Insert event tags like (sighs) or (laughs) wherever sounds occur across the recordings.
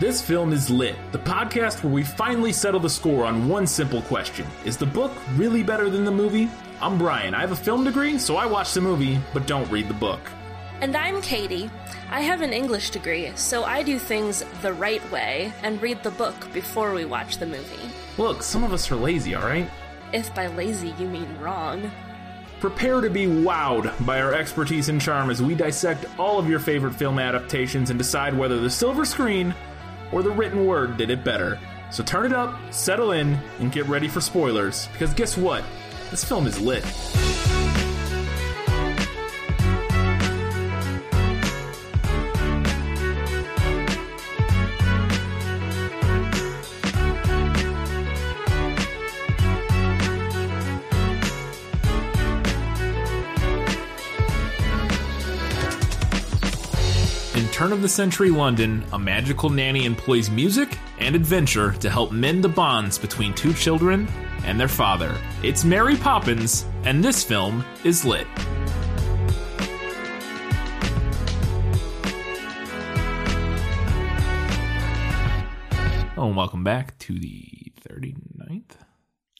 This film is Lit, the podcast where we finally settle the score on one simple question Is the book really better than the movie? I'm Brian. I have a film degree, so I watch the movie, but don't read the book. And I'm Katie. I have an English degree, so I do things the right way and read the book before we watch the movie. Look, some of us are lazy, alright? If by lazy you mean wrong. Prepare to be wowed by our expertise and charm as we dissect all of your favorite film adaptations and decide whether the silver screen or the written word did it better. So turn it up, settle in, and get ready for spoilers, because guess what? This film is lit. Turn of the century London, a magical nanny employs music and adventure to help mend the bonds between two children and their father. It's Mary Poppins, and this film is lit. Oh, and welcome back to the 39th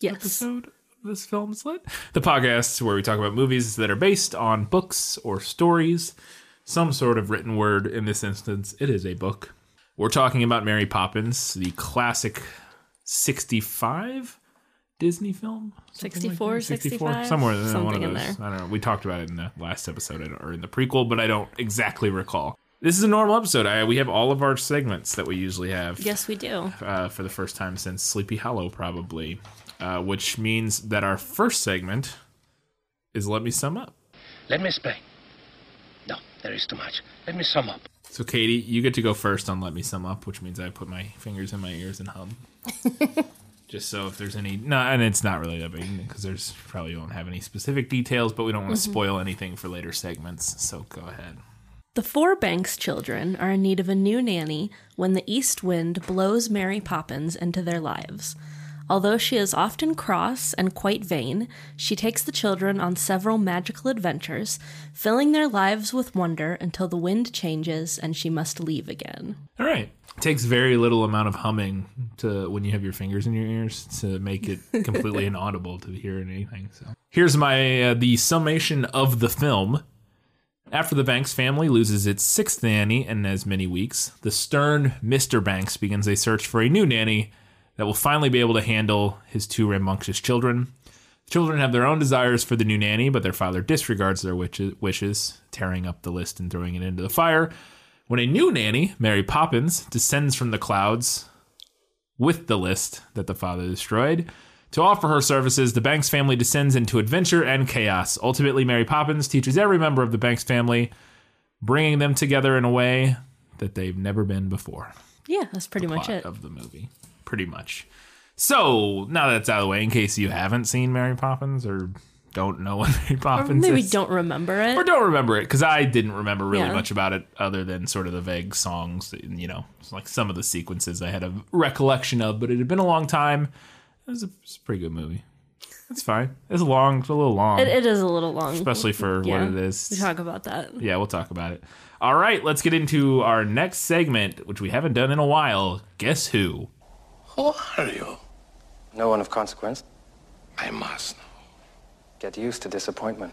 Yes. episode of This Film is Lit. The podcast where we talk about movies that are based on books or stories, some sort of written word. In this instance, it is a book. We're talking about Mary Poppins, the classic 65 Disney film? Something 64, 65? Somewhere in one of Something in those. there. I don't know. We talked about it in the last episode or in the prequel, but I don't exactly recall. This is a normal episode. I, we have all of our segments that we usually have Yes, we do. uh, for the first time since Sleepy Hollow, probably, uh, which means that our first segment is Let Me Sum Up. Let me explain. No, there is too much. Let me sum up. So, Katie, you get to go first on Let Me Sum Up, which means I put my fingers in my ears and hum. (laughs) Just so if there's any. No, and it's not really that big because there's probably won't have any specific details, but we don't want to mm-hmm. spoil anything for later segments. So, go ahead. The four Banks children are in need of a new nanny when the east wind blows Mary Poppins into their lives. Although she is often cross and quite vain, she takes the children on several magical adventures, filling their lives with wonder until the wind changes and she must leave again. All right. It takes very little amount of humming to when you have your fingers in your ears to make it (laughs) completely inaudible to hear anything. So here's my uh, the summation of the film. After the Banks family loses its sixth nanny in as many weeks, the stern Mr. Banks begins a search for a new nanny that will finally be able to handle his two rambunctious children. The children have their own desires for the new nanny, but their father disregards their wishes, tearing up the list and throwing it into the fire. When a new nanny, Mary Poppins, descends from the clouds with the list that the father destroyed, to offer her services, the Banks family descends into adventure and chaos. Ultimately, Mary Poppins teaches every member of the Banks family, bringing them together in a way that they've never been before. Yeah, that's pretty much it. of the movie, pretty much. So now that's out of the way, in case you haven't seen Mary Poppins or don't know (laughs) what Mary Or Poppins maybe is, don't remember it. or don't remember it because I didn't remember really Yeah. much about it other than sort of the vague songs. that, You know, like some of the sequences I had a recollection of, but it had been a long time. It was a, it's a pretty good movie. It's fine. It's long. It's a little long, It, it is a little long. especially for yeah, what it is. We talk about that. yeah, we'll talk about it. All right, let's get into our next segment, which we haven't done in a while. Guess who? Who are you? No one of consequence. I must know. Get used to disappointment.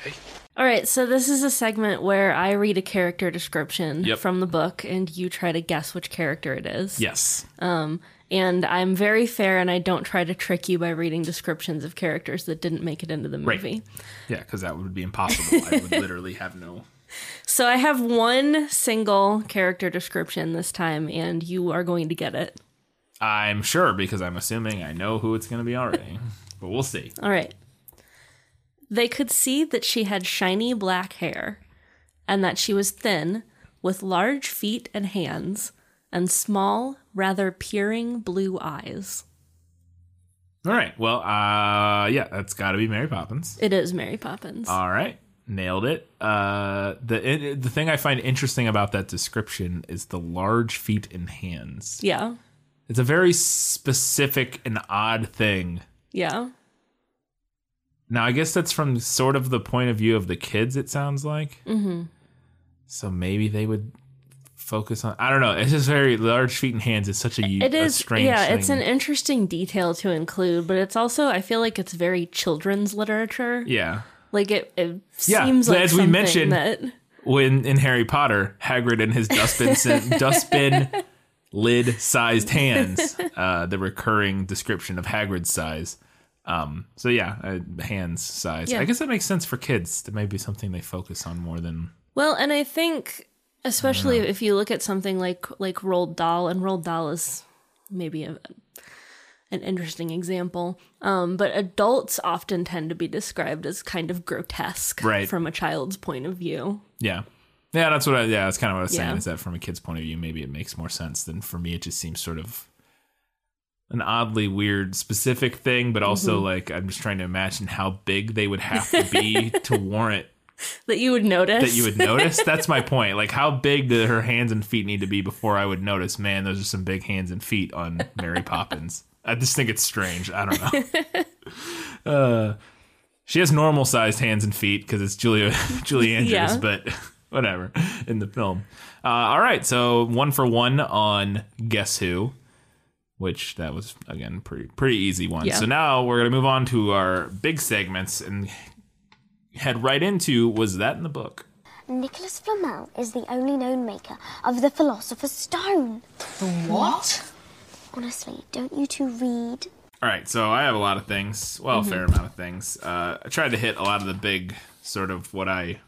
Okay? All right, so this is a segment where I read a character description Yep. from the book and you try to guess which character it is. Yes. Um, And I'm very fair and I don't try to trick you by reading descriptions of characters that didn't make it into the Right. movie. Yeah, because that would be impossible. I would (laughs) literally have no. So I have one single character description this time and you are going to get it. I'm sure because I'm assuming I know who it's going to be already, (laughs) but we'll see. All right. They could see that she had shiny black hair and that she was thin with large feet and hands and small, rather peering blue eyes. All right. Well, uh, yeah, that's got to be Mary Poppins. It is Mary Poppins. All right, nailed it. Uh, the it, the thing I find interesting about that description is the large feet and hands. yeah. It's a very specific and odd thing. Yeah. Now, I guess that's from sort of the point of view of the kids. It sounds like. Mm-hmm. So maybe they would focus on. I don't know. It's just very large feet and hands. It's such a It a strange. yeah. thing. It's an interesting detail to include, but it's also I feel like it's very children's literature. yeah. Like it, it Yeah, seems like as we mentioned- that when in Harry Potter, Hagrid and his (laughs) dustbin dustbin lid sized hands, (laughs) uh, the recurring description of Hagrid's size. Um, so yeah, uh, hands size. Yeah. I guess that makes sense for kids. That might be something they focus on more than Well, and I think especially if you look at something like like Roald Dahl, and Roald Dahl is maybe a, an interesting example. Um, but adults often tend to be described as kind of grotesque Right. from a child's point of view. yeah. Yeah, that's what I yeah, that's kind of what I was saying Yeah. is that from a kid's point of view, maybe it makes more sense than for me it just seems sort of an oddly weird specific thing, but also Mm-hmm. like I'm just trying to imagine how big they would have to be (laughs) to warrant That you would notice. that you would notice. That's my (laughs) point. Like, how big do her hands and feet need to be before I would notice? Man, those are some big hands and feet on Mary Poppins. I just think it's strange. I don't know. (laughs) Uh, she has normal sized hands and feet because it's Julia Julie Andrews, Yeah. but (laughs) whatever in the film. Uh, all right, so one for one on Guess Who, which that was again pretty pretty easy one. Yeah. So now we're gonna move on to our big segments and head right into was that in the book? Nicholas Flamel is the only known maker of the Philosopher's Stone. What? Honestly, don't you two read? All right, so I have a lot of things. Well, a fair amount of things. Uh, I tried to hit a lot of the big sort of what I,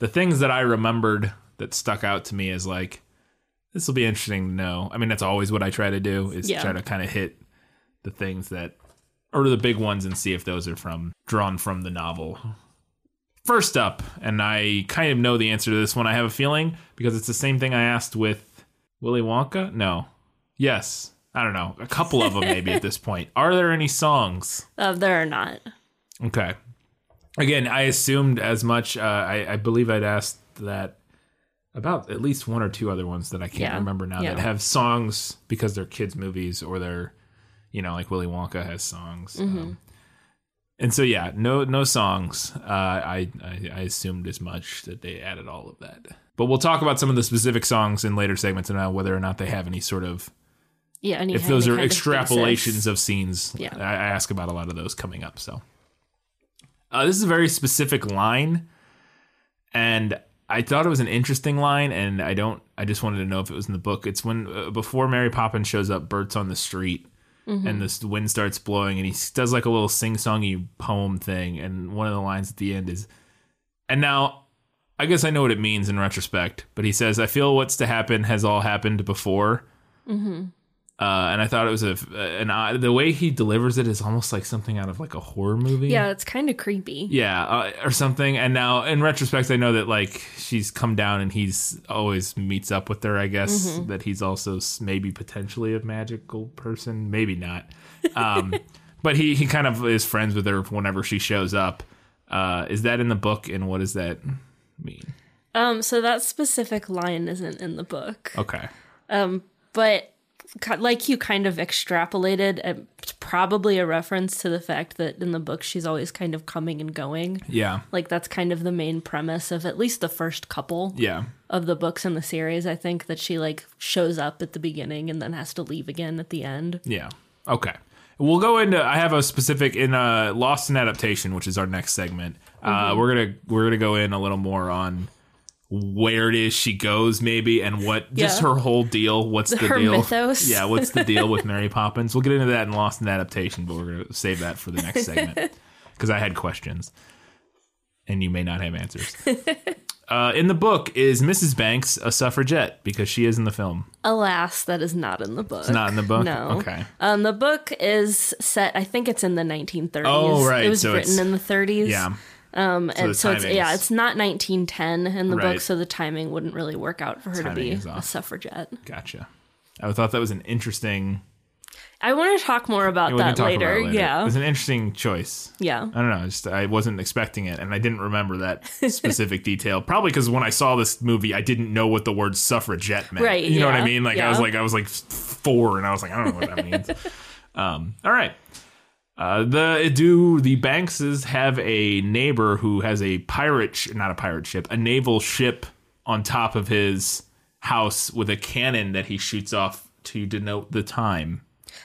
the things that I remembered that stuck out to me is like, this will be interesting to know. I mean, that's always what I try to do is Yeah. try to kind of hit the things that, or the big ones, and see if those are from drawn from the novel. First up, and I kind of know the answer to this one. I have a feeling because it's the same thing I asked with Willy Wonka. No, yes, I don't know, a couple of them maybe at (laughs) this point. Are there any songs? Uh, there are not. Okay. Again, I assumed as much. Uh, I, I believe I'd asked that about at least one or two other ones that I can't Yeah. remember now Yeah. that have songs because they're kids' movies or they're, you know, like Willy Wonka has songs. Mm-hmm. Um, and so yeah, no no songs. Uh, I, I I assumed as much that they added all of that. But we'll talk about some of the specific songs in later segments and whether or not they have any sort of Yeah, any, if those are kind of extrapolations of scenes. Yeah. I, I ask about a lot of those coming up. So uh, this is a very specific line, and I thought it was an interesting line, and I don't. I just wanted to know if it was in the book. It's when uh, before Mary Poppins shows up, Bert's on the street. Mm-hmm. And the wind starts blowing, and he does like a little sing-songy poem thing. And one of the lines at the end is, "And now, I guess I know what it means in retrospect." But he says, "I feel what's to happen has all happened before." Uh, and I thought it was a an odd, the way he delivers it is almost like something out of like a horror movie. Yeah, it's kind of creepy. Yeah, uh, or something. And now, in retrospect, I know that like she's come down and he's always meets up with her. I guess Mm-hmm. that he's also maybe potentially a magical person, maybe not. Um, (laughs) but he he kind of is friends with her whenever she shows up. Uh, is that in the book? And what does that mean? Um, so that specific line isn't in the book, Okay. Um, but like you kind of extrapolated, uh, it's probably a reference to the fact that in the book she's always kind of coming and going. Yeah. Like that's kind of the main premise of at least the first couple Yeah. of the books in the series. I think that she like shows up at the beginning and then has to leave again at the end. Yeah. Okay. We'll go into. I have a specific in uh, Lost in Adaptation, which is our next segment. Uh, we're gonna we're gonna go in a little more on where it is she goes, maybe, and what just her whole deal. What's the Her deal? mythos. Yeah. What's the deal with (laughs) Mary Poppins? We'll get into that in Lost in Adaptation, but we're gonna save that for the next segment (laughs) because I had questions, and you may not have answers. Uh, in the book, is Mrs. Banks a suffragette because she is in the film? Alas, that is not in the book. It's not in the book? No. Okay. Um, the book is set. I think it's in the 1930s. Oh, right, It was so written in the 30s. Yeah. Um, and the so it's yeah, it's not 1910 in the Right. book, so the timing wouldn't really work out for her to be a suffragette. Gotcha. I thought that was an interesting. I want to talk more about that later. about it Yeah, It was an interesting choice. yeah. I don't know. I just I wasn't expecting it, and I didn't remember that specific (laughs) detail. Probably because when I saw this movie, I didn't know what the word suffragette meant. Right, You know what I mean? Like I was like I was like four, and I was like I don't know what that means. (laughs) um. All right. Uh, the do the Bankses have a neighbor who has a pirate, sh- not a pirate ship, a naval ship on top of his house with a cannon that he shoots off to denote the time.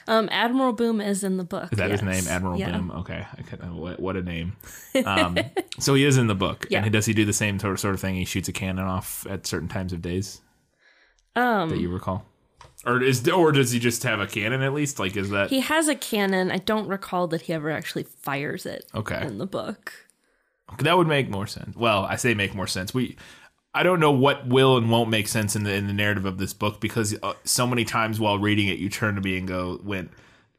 Um, Admiral Boom is in the book. Is that his name, Admiral Yeah. Boom? Okay, I what, what a name. (laughs) Um, so he is in the book, Yeah. and does he do the same sort of sort of thing? He shoots a cannon off at certain times of days Um, that you recall, or is or does he just have a cannon at least? Like, is that he has a cannon. I don't recall that he ever actually fires it. Okay. In the book. That would make more sense. Well, I say make more sense. We, I don't know what will and won't make sense in the in the narrative of this book because uh, so many times while reading it, you turn to me and go, "Went,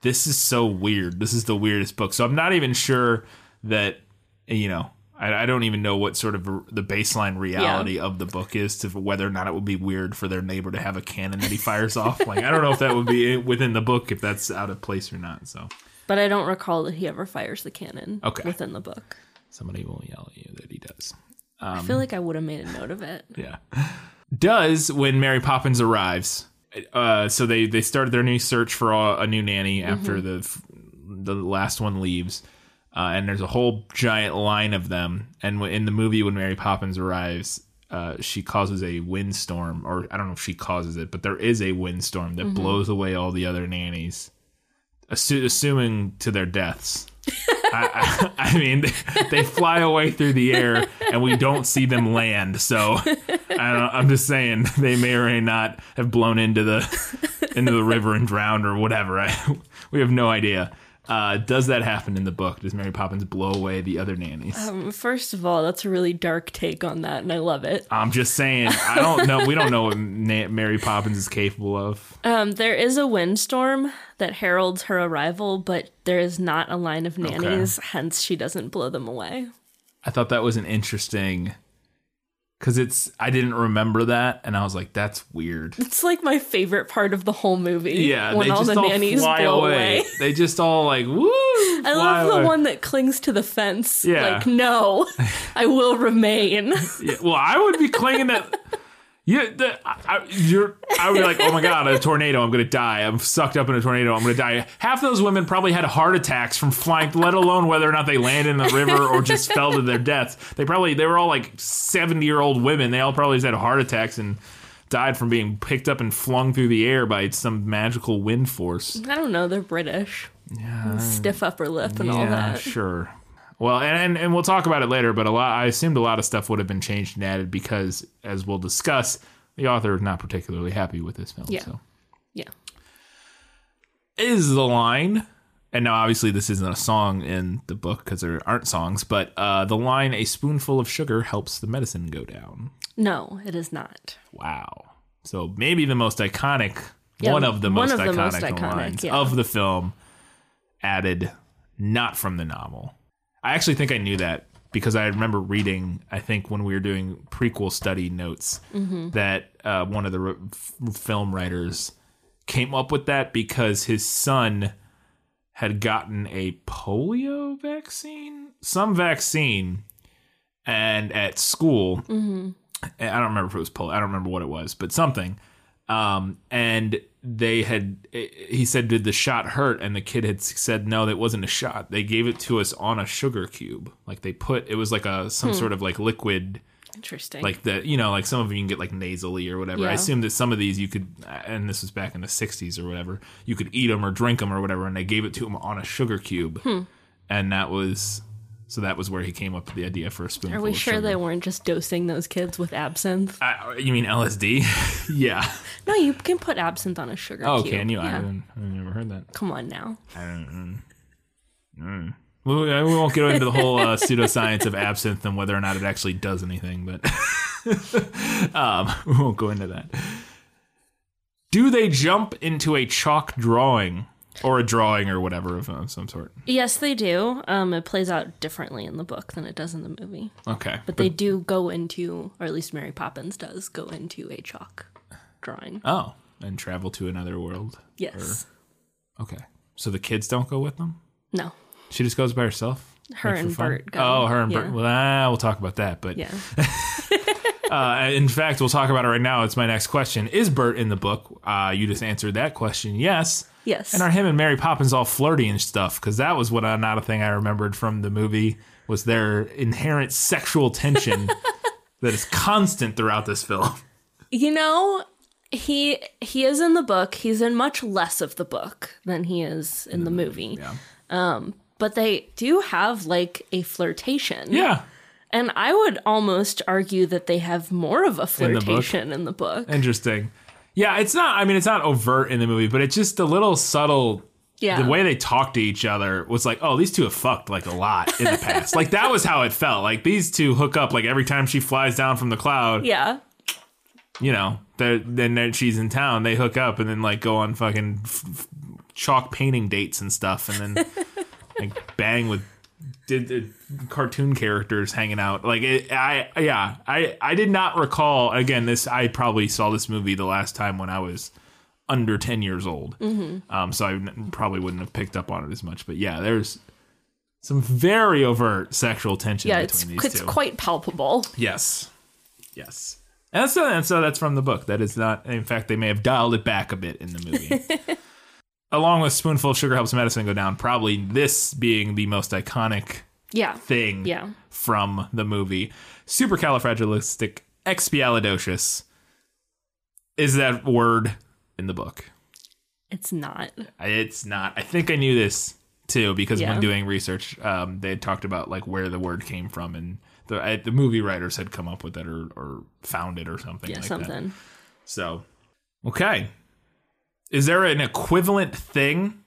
this is so weird. This is the weirdest book." So I'm not even sure that you know. I, I don't even know what sort of the baseline reality of the book is to whether or not it would be weird for their neighbor to have a cannon that he fires (laughs) off. Like I don't know if that would be within the book if that's out of place or not. So But I don't recall that he ever fires the cannon Okay. within the book. somebody will yell at you that he does. I Um, feel like I would have made a note of it. (laughs) Yeah. Does when Mary Poppins arrives. Uh, so they they started their new search for a, a new nanny after the the last one leaves. Uh, and there's a whole giant line of them. And in the movie, when Mary Poppins arrives, uh, she causes a windstorm, or I don't know if she causes it, but there is a windstorm that blows away all the other nannies, assu- assuming to their deaths. (laughs) I, I, I mean, (laughs) they fly away through the air, and we don't see them land. So I don't, I'm just saying (laughs) they may or may not have blown into the into the river and drowned or whatever. I, we have no idea. Uh, does that happen in the book? Does Mary Poppins blow away the other nannies? Um, First of all, that's a really dark take on that, and I love it. I'm just saying. I don't know. We don't know what (laughs) Na- Mary Poppins is capable of. Um, there is a windstorm that heralds her arrival, but there is not a line of nannies, hence she doesn't blow them away. I thought that was an interesting because it's. I didn't remember that, and I was like, "That's weird." It's like my favorite part of the whole movie. Yeah, when all the all nannies fly blow away. away. (laughs) They just all like woo. I love the one that clings to the fence. Yeah. Like, no, I will remain. (laughs) Yeah, well, I would be clinging that. (laughs) Yeah, the, I, you're. I would be like, oh my god, a tornado! I'm gonna die. I'm sucked up in a tornado. I'm gonna die. Half those women probably had heart attacks from flying. Let alone whether or not they landed in the river or just fell to their deaths. They probably they were all like 70 year old women. They all probably just had heart attacks and died from being picked up and flung through the air by some magical wind force. I don't know. They're British. Yeah. Stiff upper lip and all that. Sure. Well, and, and and we'll talk about it later, but a lot I assumed a lot of stuff would have been changed and added because, as we'll discuss, the author is not particularly happy with this film. Yeah. So Yeah. is the line, and now obviously this isn't a song in the book because there aren't songs, but uh, the line "A spoonful of sugar helps the medicine go down." No, it is not. Wow. So maybe the most iconic, Yeah, one of the one most of the iconic, most iconic, lines yeah. of the film, added not from the novel. I actually think I knew that because I remember reading. I think when we were doing prequel study notes, Mm-hmm. that uh, one of the r- f- film writers came up with that because his son had gotten a polio vaccine, some vaccine, and at school. Mm-hmm. I don't remember if it was polio. I don't remember what it was, but something. Um, and they had, he said, did the shot hurt? And the kid had said, no, that wasn't a shot. They gave it to us on a sugar cube. Like they put, it was like a, some Hmm. sort of like liquid, Interesting. like the, you know, like some of them you can get like nasally or whatever. I assume that some of these you could, and this was back in the 60s or whatever, you could eat them or drink them or whatever. And they gave it to him on a sugar cube. Hmm. And that was, so that was where he came up with the idea for a spoonful Are we sure sugar. they weren't just dosing those kids with absinthe? Uh, you mean LSD? (laughs) yeah. No, you can put absinthe on a sugar Oh, cube. can you? I, Yeah. haven't, I've never heard that. Come on now. I don't. Mm. Well, we we won't get into the whole uh, pseudoscience of absinthe and whether or not it actually does anything, but (laughs) um, we won't go into that. Do they jump into a chalk drawing or a drawing or whatever of uh, some sort? Yes, they do. Um, it plays out differently in the book than it does in the movie. Okay, But they do go into, or at least Mary Poppins does, go into a chalk drawing. oh, and travel to another world. Yes. Okay, so the kids don't go with them. No. She just goes by herself. Her Like, and? Bert go. Oh, her and Yeah. Bert. Well, ah, we'll talk about that. But Yeah. (laughs) Uh, in fact, we'll talk about it right now. It's my next question. Is Bert in the book? Uh, you just answered that question. Yes. Yes. And are him and Mary Poppins all flirty and stuff? Because that was what not a thing I remembered from the movie was their inherent sexual tension (laughs) that is constant throughout this film. You know, he he is in the book. He's in much less of the book than he is in the movie. Yeah. Um, But they do have like a flirtation. Yeah. And I would almost argue that they have more of a the book? flirtation in the book. Interesting. Yeah, it's not. I mean, it's not overt in the movie, but it's just a little subtle. Yeah. The way they talk to each other was like, oh, these two have fucked like a lot in the past. like that was how it felt. Like these two hook up. Like every time she flies down from the cloud, Yeah. you know, then then she's in town, they hook up and then like go on fucking f- f- chalk painting dates and stuff, and then (laughs) like bang with did, did cartoon characters hanging out. Like it, I yeah, I I did not recall. Again, this I probably saw this movie the last time when I was under 10 years old. Um, so I n- probably wouldn't have picked up on it as much. But yeah, there's some very overt sexual tension Yeah, between it's it's quite palpable. Yes. Yes. And that's, and so that's from the book. That is not, in fact, they may have dialed it back a bit in the movie. (laughs) Along with Spoonful of Sugar Helps Medicine Go Down, probably this being the most iconic Yeah. thing Yeah. from the movie. Supercalifragilisticexpialidocious is that word in the book. It's not. It's not. I think I knew this too because Yeah. when doing research, um, they had talked about like where the word came from, and the I, the movie writers had come up with it or, or found it or something. Yeah, like That. something. So, okay, is there an equivalent thing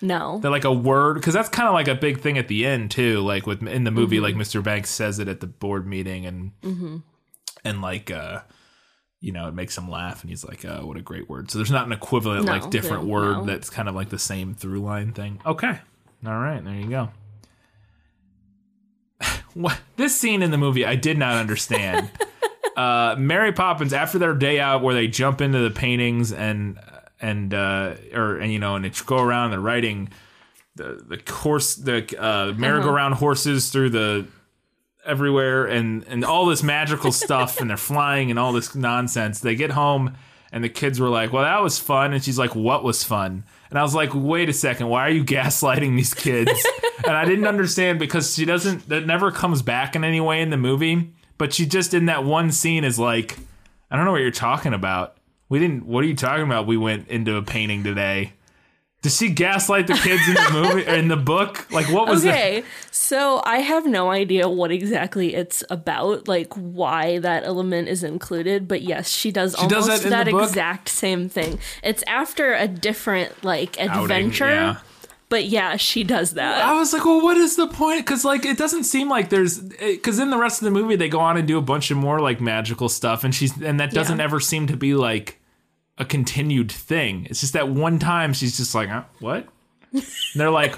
No. that like a word? Because that's kind of like a big thing at the end too. Like with in the movie, Mm-hmm. like Mr. Banks says it at the board meeting, and and like. uh you know, it makes him laugh, and he's like, "Oh, what a great word!" So there's not an equivalent, No, like different word no. that's kind of like the same through line thing. Okay, all right, there you go. (laughs) what this scene in the movie, I did not understand. (laughs) uh, Mary Poppins, after their day out, where they jump into the paintings and and uh, or and you know, and they go around, they're riding the the horse, the uh, merry-go-round horses through the everywhere and and all this magical (laughs) stuff and they're flying and all this nonsense. They get home and the kids were like, "Well, that was fun." And she's like, "What was fun?" And I was like, "Wait a second. Why are you gaslighting these kids?" (laughs) and I didn't understand because she doesn't that never comes back in any way in the movie, but she just in that one scene is like, "I don't know what you're talking about. We didn't what are you talking about? We went into a painting today." Does she gaslight the kids in the movie or in the book? Like what was that? Okay, so I have no idea what exactly it's about, like why that element is included. But yes, she does She does almost that that exact same thing. It's after a different like Outing, adventure, yeah. But yeah, she does that. I was like, well, what is the point? Because like, it doesn't seem like there's because in the rest of the movie they go on and do a bunch of more like magical stuff, and she's and that doesn't Yeah. ever seem to be like a continued thing. It's just that one time she's just like, huh, what? And they're like.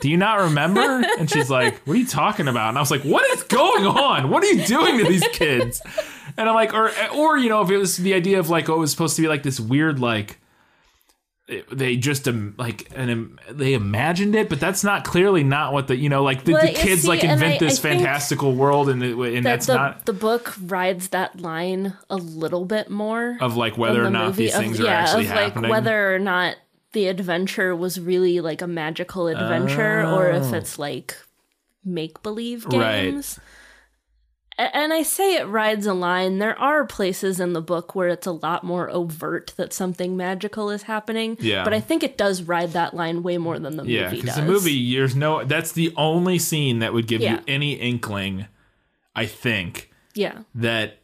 Do you not remember? And she's like, "What are you talking about?" And I was like, "What is going on? What are you doing to these kids?" And I'm like, or or you know, if it was the idea of like, oh, it was supposed to be like this weird like it- they just um, like and um, they imagined it, but that's not clearly not what the you know like the, Well, the kids see, like invent I- this I fantastical world and it, and that that's the, not the book rides that line a little bit more of like whether or not movie, these of- things are yeah, actually of happening. like whether or not the adventure was really like a magical adventure or if it's like make believe games. Right. And I say it rides a line. There are places in the book where it's a lot more overt that something magical is happening. Yeah. But I think it does ride that line way more than the movie. yeah, movie because does. the movie there's no that's the only scene that would give Yeah. you any inkling, I think, Yeah. that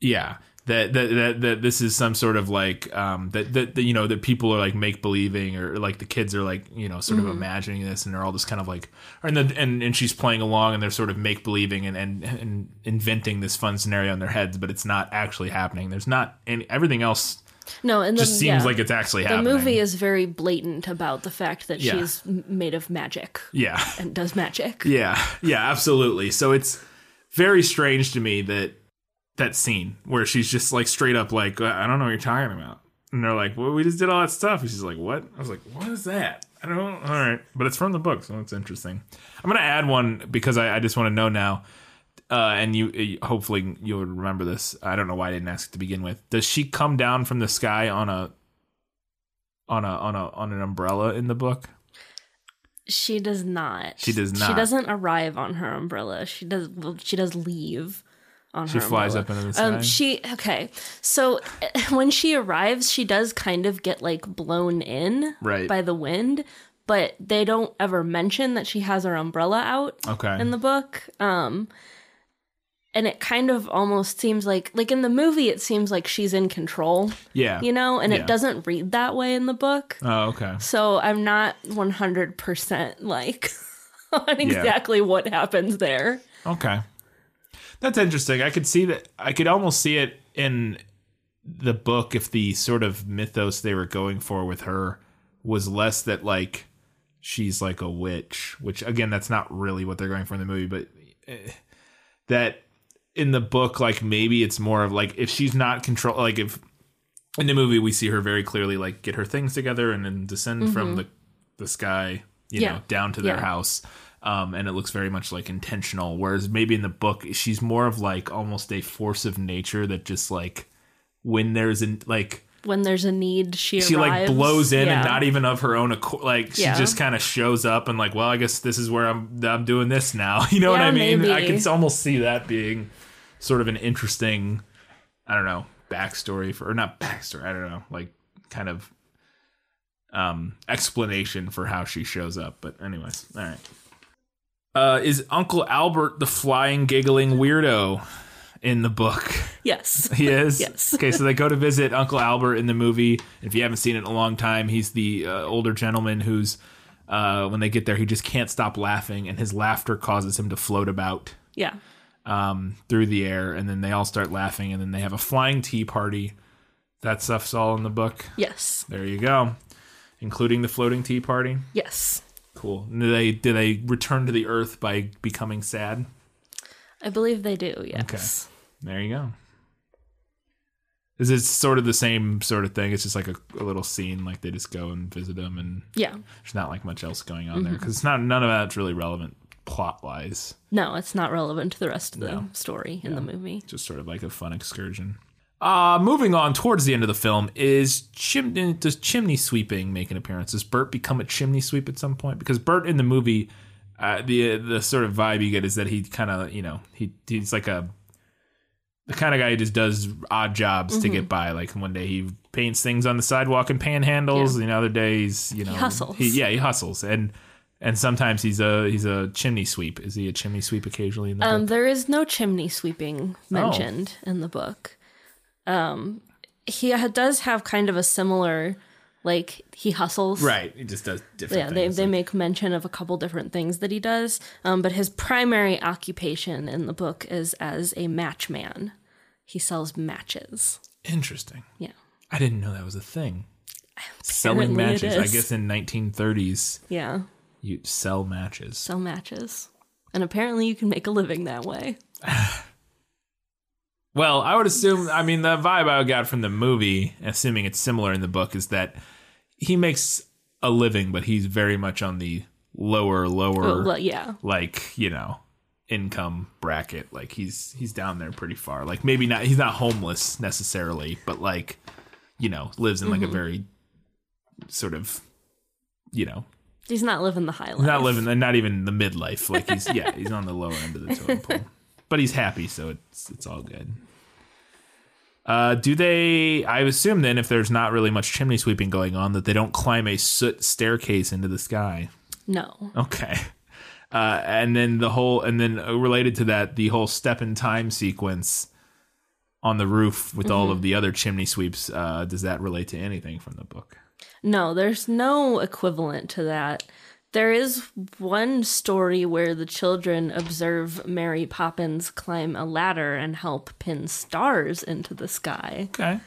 yeah that that that, that this is some sort of like um that, that that you know that people are like make believing or like the kids are like you know sort of imagining this and they're all just kind of like and then and, and she's playing along and they're sort of make believing and, and and inventing this fun scenario in their heads but it's not actually happening there's not any everything else No, and just the, seems yeah. like it's actually happening. the movie is very blatant about the fact that Yeah. she's made of magic yeah and does magic. Yeah, yeah, absolutely. So it's very strange to me that that scene where she's just like straight up like, I don't know what you're talking about. And they're like, well, we just did all that stuff. And she's like, what? I was like, what is that? I don't know. All right. But it's from the book, so it's interesting. I'm going to add one because I, I just want to know now. Uh, and you, you- hopefully you'll remember this. I don't know why I didn't ask to begin with. Does she come down from the sky on a on a on a on an umbrella in the book? She does not. She does not. She doesn't arrive on her umbrella. She does. Well, she does leave on She her flies umbrella. up into the sky. Um, she okay. So (laughs) when she arrives, she does kind of get like blown in Right. by the wind, but they don't ever mention that she has her umbrella out Okay. in the book. Um, and it kind of almost seems like like in the movie, it seems like she's in control, yeah. you know, and Yeah. it doesn't read that way in the book. Oh, okay. So I'm not 100% like (laughs) on exactly what happens there. Okay. That's interesting. I could see that. I could almost see it in the book if the sort of mythos they were going for with her was less that like she's like a witch, which again, that's not really what they're going for in the movie, but eh, that in the book, like maybe it's more of like if she's not control, like if in the movie we see her very clearly like get her things together and then descend from the the sky, you Mm-hmm. Yeah. know, down to their Yeah. house. Um, and it looks very much like intentional. Whereas maybe in the book, she's more of like almost a force of nature that just like when there's an like When there's a need, she she like blows in and not even of her own accord. Like she Yeah. just kind of shows up and like, well, I guess this is where I'm I'm doing this now. (laughs) You know what I mean? I can almost see that being sort of an interesting, I don't know, backstory for or not backstory. I don't know, like kind of um explanation for how she shows up. But anyways, all right. Uh, is Uncle Albert the flying, giggling weirdo in the book? Yes. (laughs) He is. Yes. okay, so they go to visit Uncle Albert in the movie. If you haven't seen it in a long time, he's the uh, older gentleman who's uh, when they get there, he just can't stop laughing, and his laughter causes him to float about Yeah. um, through the air. And then they all start laughing, and then they have a flying tea party. That stuff's all in the book. Yes. There you go, including the floating tea party. Yes. Cool. Do they do they return to the earth by becoming sad? I believe they do. Yes. Okay. There you go. Is it sort of the same sort of thing? It's just like a, a little scene, like they just go and visit them, and Yeah. there's not like much else going on there Mm-hmm. because it's not none of that's really relevant plot wise. No, it's not relevant to the rest of the story in the movie. Just sort of like a fun excursion. Uh, moving on towards the end of the film is chim- does chimney sweeping make an appearance? Does Bert become a chimney sweep at some point? Because Bert in the movie, uh, the the sort of vibe you get is that he kind of you know he he's like a the kind of guy who just does odd jobs to Mm-hmm. get by. Like one day he paints things on the sidewalk and panhandles, Yeah. and the other days you know hustles. yeah, he hustles and. And sometimes he's a he's a chimney sweep. Is he a chimney sweep occasionally in the Um, book? there is no chimney sweeping mentioned in the book. Um, he does have kind of a similar, like he hustles. Right, he just does different. Yeah, they, things. they like- make mention of a couple different things that he does. Um, but his primary occupation in the book is as a matchman. He sells matches. Interesting. Yeah. I didn't know that was a thing. Selling Apparently it matches. I guess in 1930s, Yeah. you sell matches. Sell matches. And apparently you can make a living that way. (laughs) Well, I would assume. I mean, the vibe I got from the movie, assuming it's similar in the book, is that he makes a living, but he's very much on the lower, lower, Oh, well, yeah. like you know, income bracket. Like he's he's down there pretty far. Like maybe not. He's not homeless necessarily, but like you know, lives in like Mm-hmm. a very sort of you know He's not living the high life. not living not even the midlife like he's (laughs) yeah he's on the lower end of the totem pole but he's happy so it's it's all good. Uh do they i assume then if there's not really much chimney sweeping going on that they don't climb a soot staircase into the sky. No. okay. Uh and then the whole and then related to that the whole step in time sequence on the roof with all of the other chimney sweeps uh does that relate to anything from the book? No, there's no equivalent to that. There is one story where the children observe Mary Poppins climb a ladder and help pin stars into the sky. okay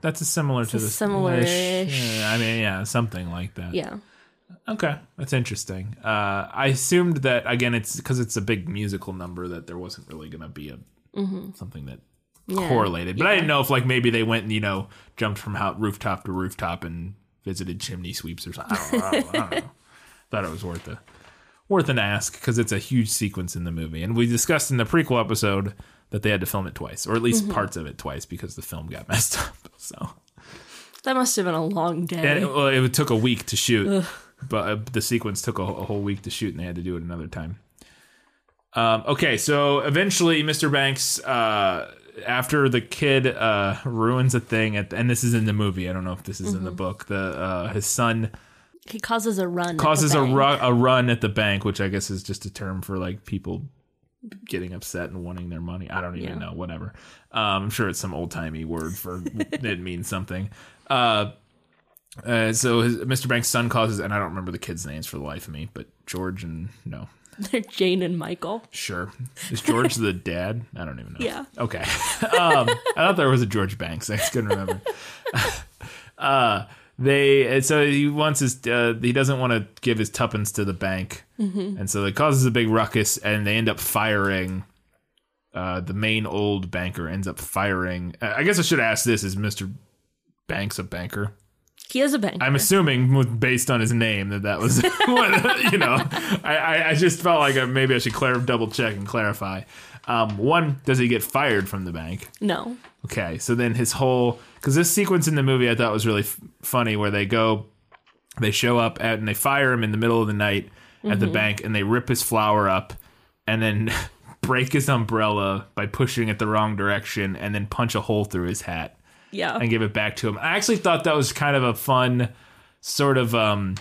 that's a similar to a the Yeah, I mean, yeah, something like that. Yeah. Okay, that's interesting. Uh, I assumed that again, it's because it's a big musical number that there wasn't really going to be a something that Mm-hmm. Yeah, correlated. But I didn't know if like maybe they went and you know jumped from rooftop to rooftop and visited chimney sweeps or something. I don't, I don't, I don't know. (laughs) Thought it was worth a worth an ask because it's a huge sequence in the movie, and we discussed in the prequel episode that they had to film it twice, or at least Mm-hmm. parts of it twice because the film got (laughs) messed up. So. That must have been a long day. And it, well, it took a week to shoot, but uh, the sequence took a, a whole week to shoot, and they had to do it another time. Um, okay, so eventually, Mr. Banks, uh, after the kid uh, ruins a thing, at and this is in the movie. I don't know if this is in the book. The uh, his son He causes a run. causes a, ru- a run at the bank, which I guess is just a term for like people getting upset and wanting their money. I don't even Yeah. know. Whatever. Um, I'm sure it's some old timey word for (laughs) it means something. Uh, uh, so his, Mr. Banks' son causes, and I don't remember the kids' names for the life of me, but George and no, They're (laughs) Jane and Michael. Sure. Is George the dad? I don't even know. Yeah. Okay. (laughs) Um, I thought there was a George Banks. I just couldn't remember. uh, they so he wants his uh, he doesn't want to give his tuppence to the bank, and so it causes a big ruckus, and they end up firing. Uh, the main old banker ends up firing. uh, I guess I should ask this: Is Mister Banks a banker? He is a banker. I'm assuming, based on his name, that that was (laughs) what you know. I, I, I just felt like I, maybe I should clar- double check and clarify. Um, one, does he get fired from the bank? no. Okay, so then his whole because this sequence in the movie I thought was really f- funny, where they go, they show up at and they fire him in the middle of the night at the bank, and they rip his flower up, and then (laughs) break his umbrella by pushing it the wrong direction, and then punch a hole through his hat Yeah. and give it back to him. I actually thought that was kind of a fun sort of um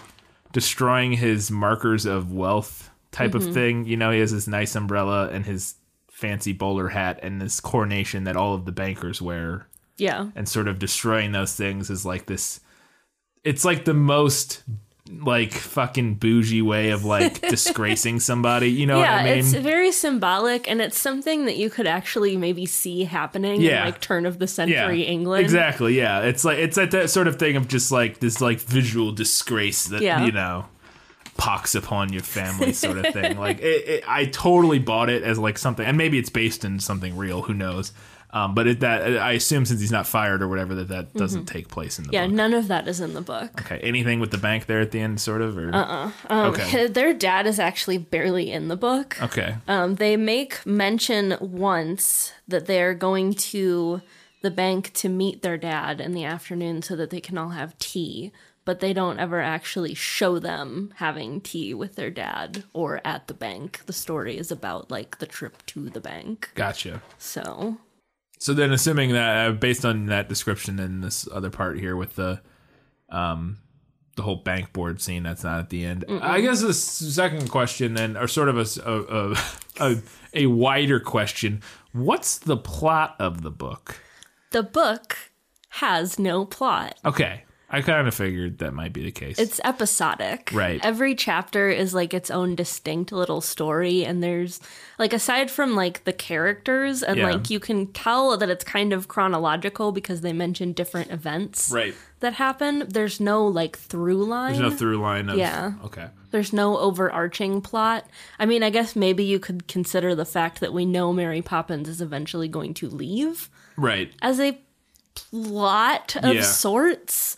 destroying his markers of wealth type of thing. You know, he has this nice umbrella and his fancy bowler hat and this coronation that all of the bankers wear yeah. and sort of destroying those things is like this it's like the most like fucking bougie way of like (laughs) disgracing somebody, you know yeah, what I mean? it's very symbolic, and it's something that you could actually maybe see happening Yeah. in like turn of the century England. Exactly. Yeah. It's like it's like that sort of thing of just like this like visual disgrace that Yeah. you know pox upon your family sort of thing. (laughs) like it, it, I totally bought it as like something, and maybe it's based in something real. Who knows? Um, but it, that I assume since he's not fired or whatever that that doesn't take place in the Mm-hmm. Yeah, book. none of that is in the book. Okay. Anything with the bank there at the end, sort of, or uh-uh. Um, okay. (laughs) Their dad is actually barely in the book. Okay. Um, they make mention once that they're going to the bank to meet their dad in the afternoon so that they can all have tea, but they don't ever actually show them having tea with their dad or at the bank. The story is about like the trip to the bank. Gotcha. So, So then, assuming that uh, based on that description and this other part here with the, um, the whole bank board scene that's not at the end. I guess the second question then, or sort of a (laughs) a a wider question: What's the plot of the book? the book has no plot. Okay, I kind of figured that might be the case. It's episodic. Right. Every chapter is like its own distinct little story and there's like aside from like the characters and Yeah. like you can tell that it's kind of chronological because they mention different events right. that happen. There's no like through line. There's no through line of Yeah. Okay. There's no overarching plot. I mean, I guess maybe you could consider the fact that we know Mary Poppins is eventually going to leave Right. as a plot of Yeah. sorts.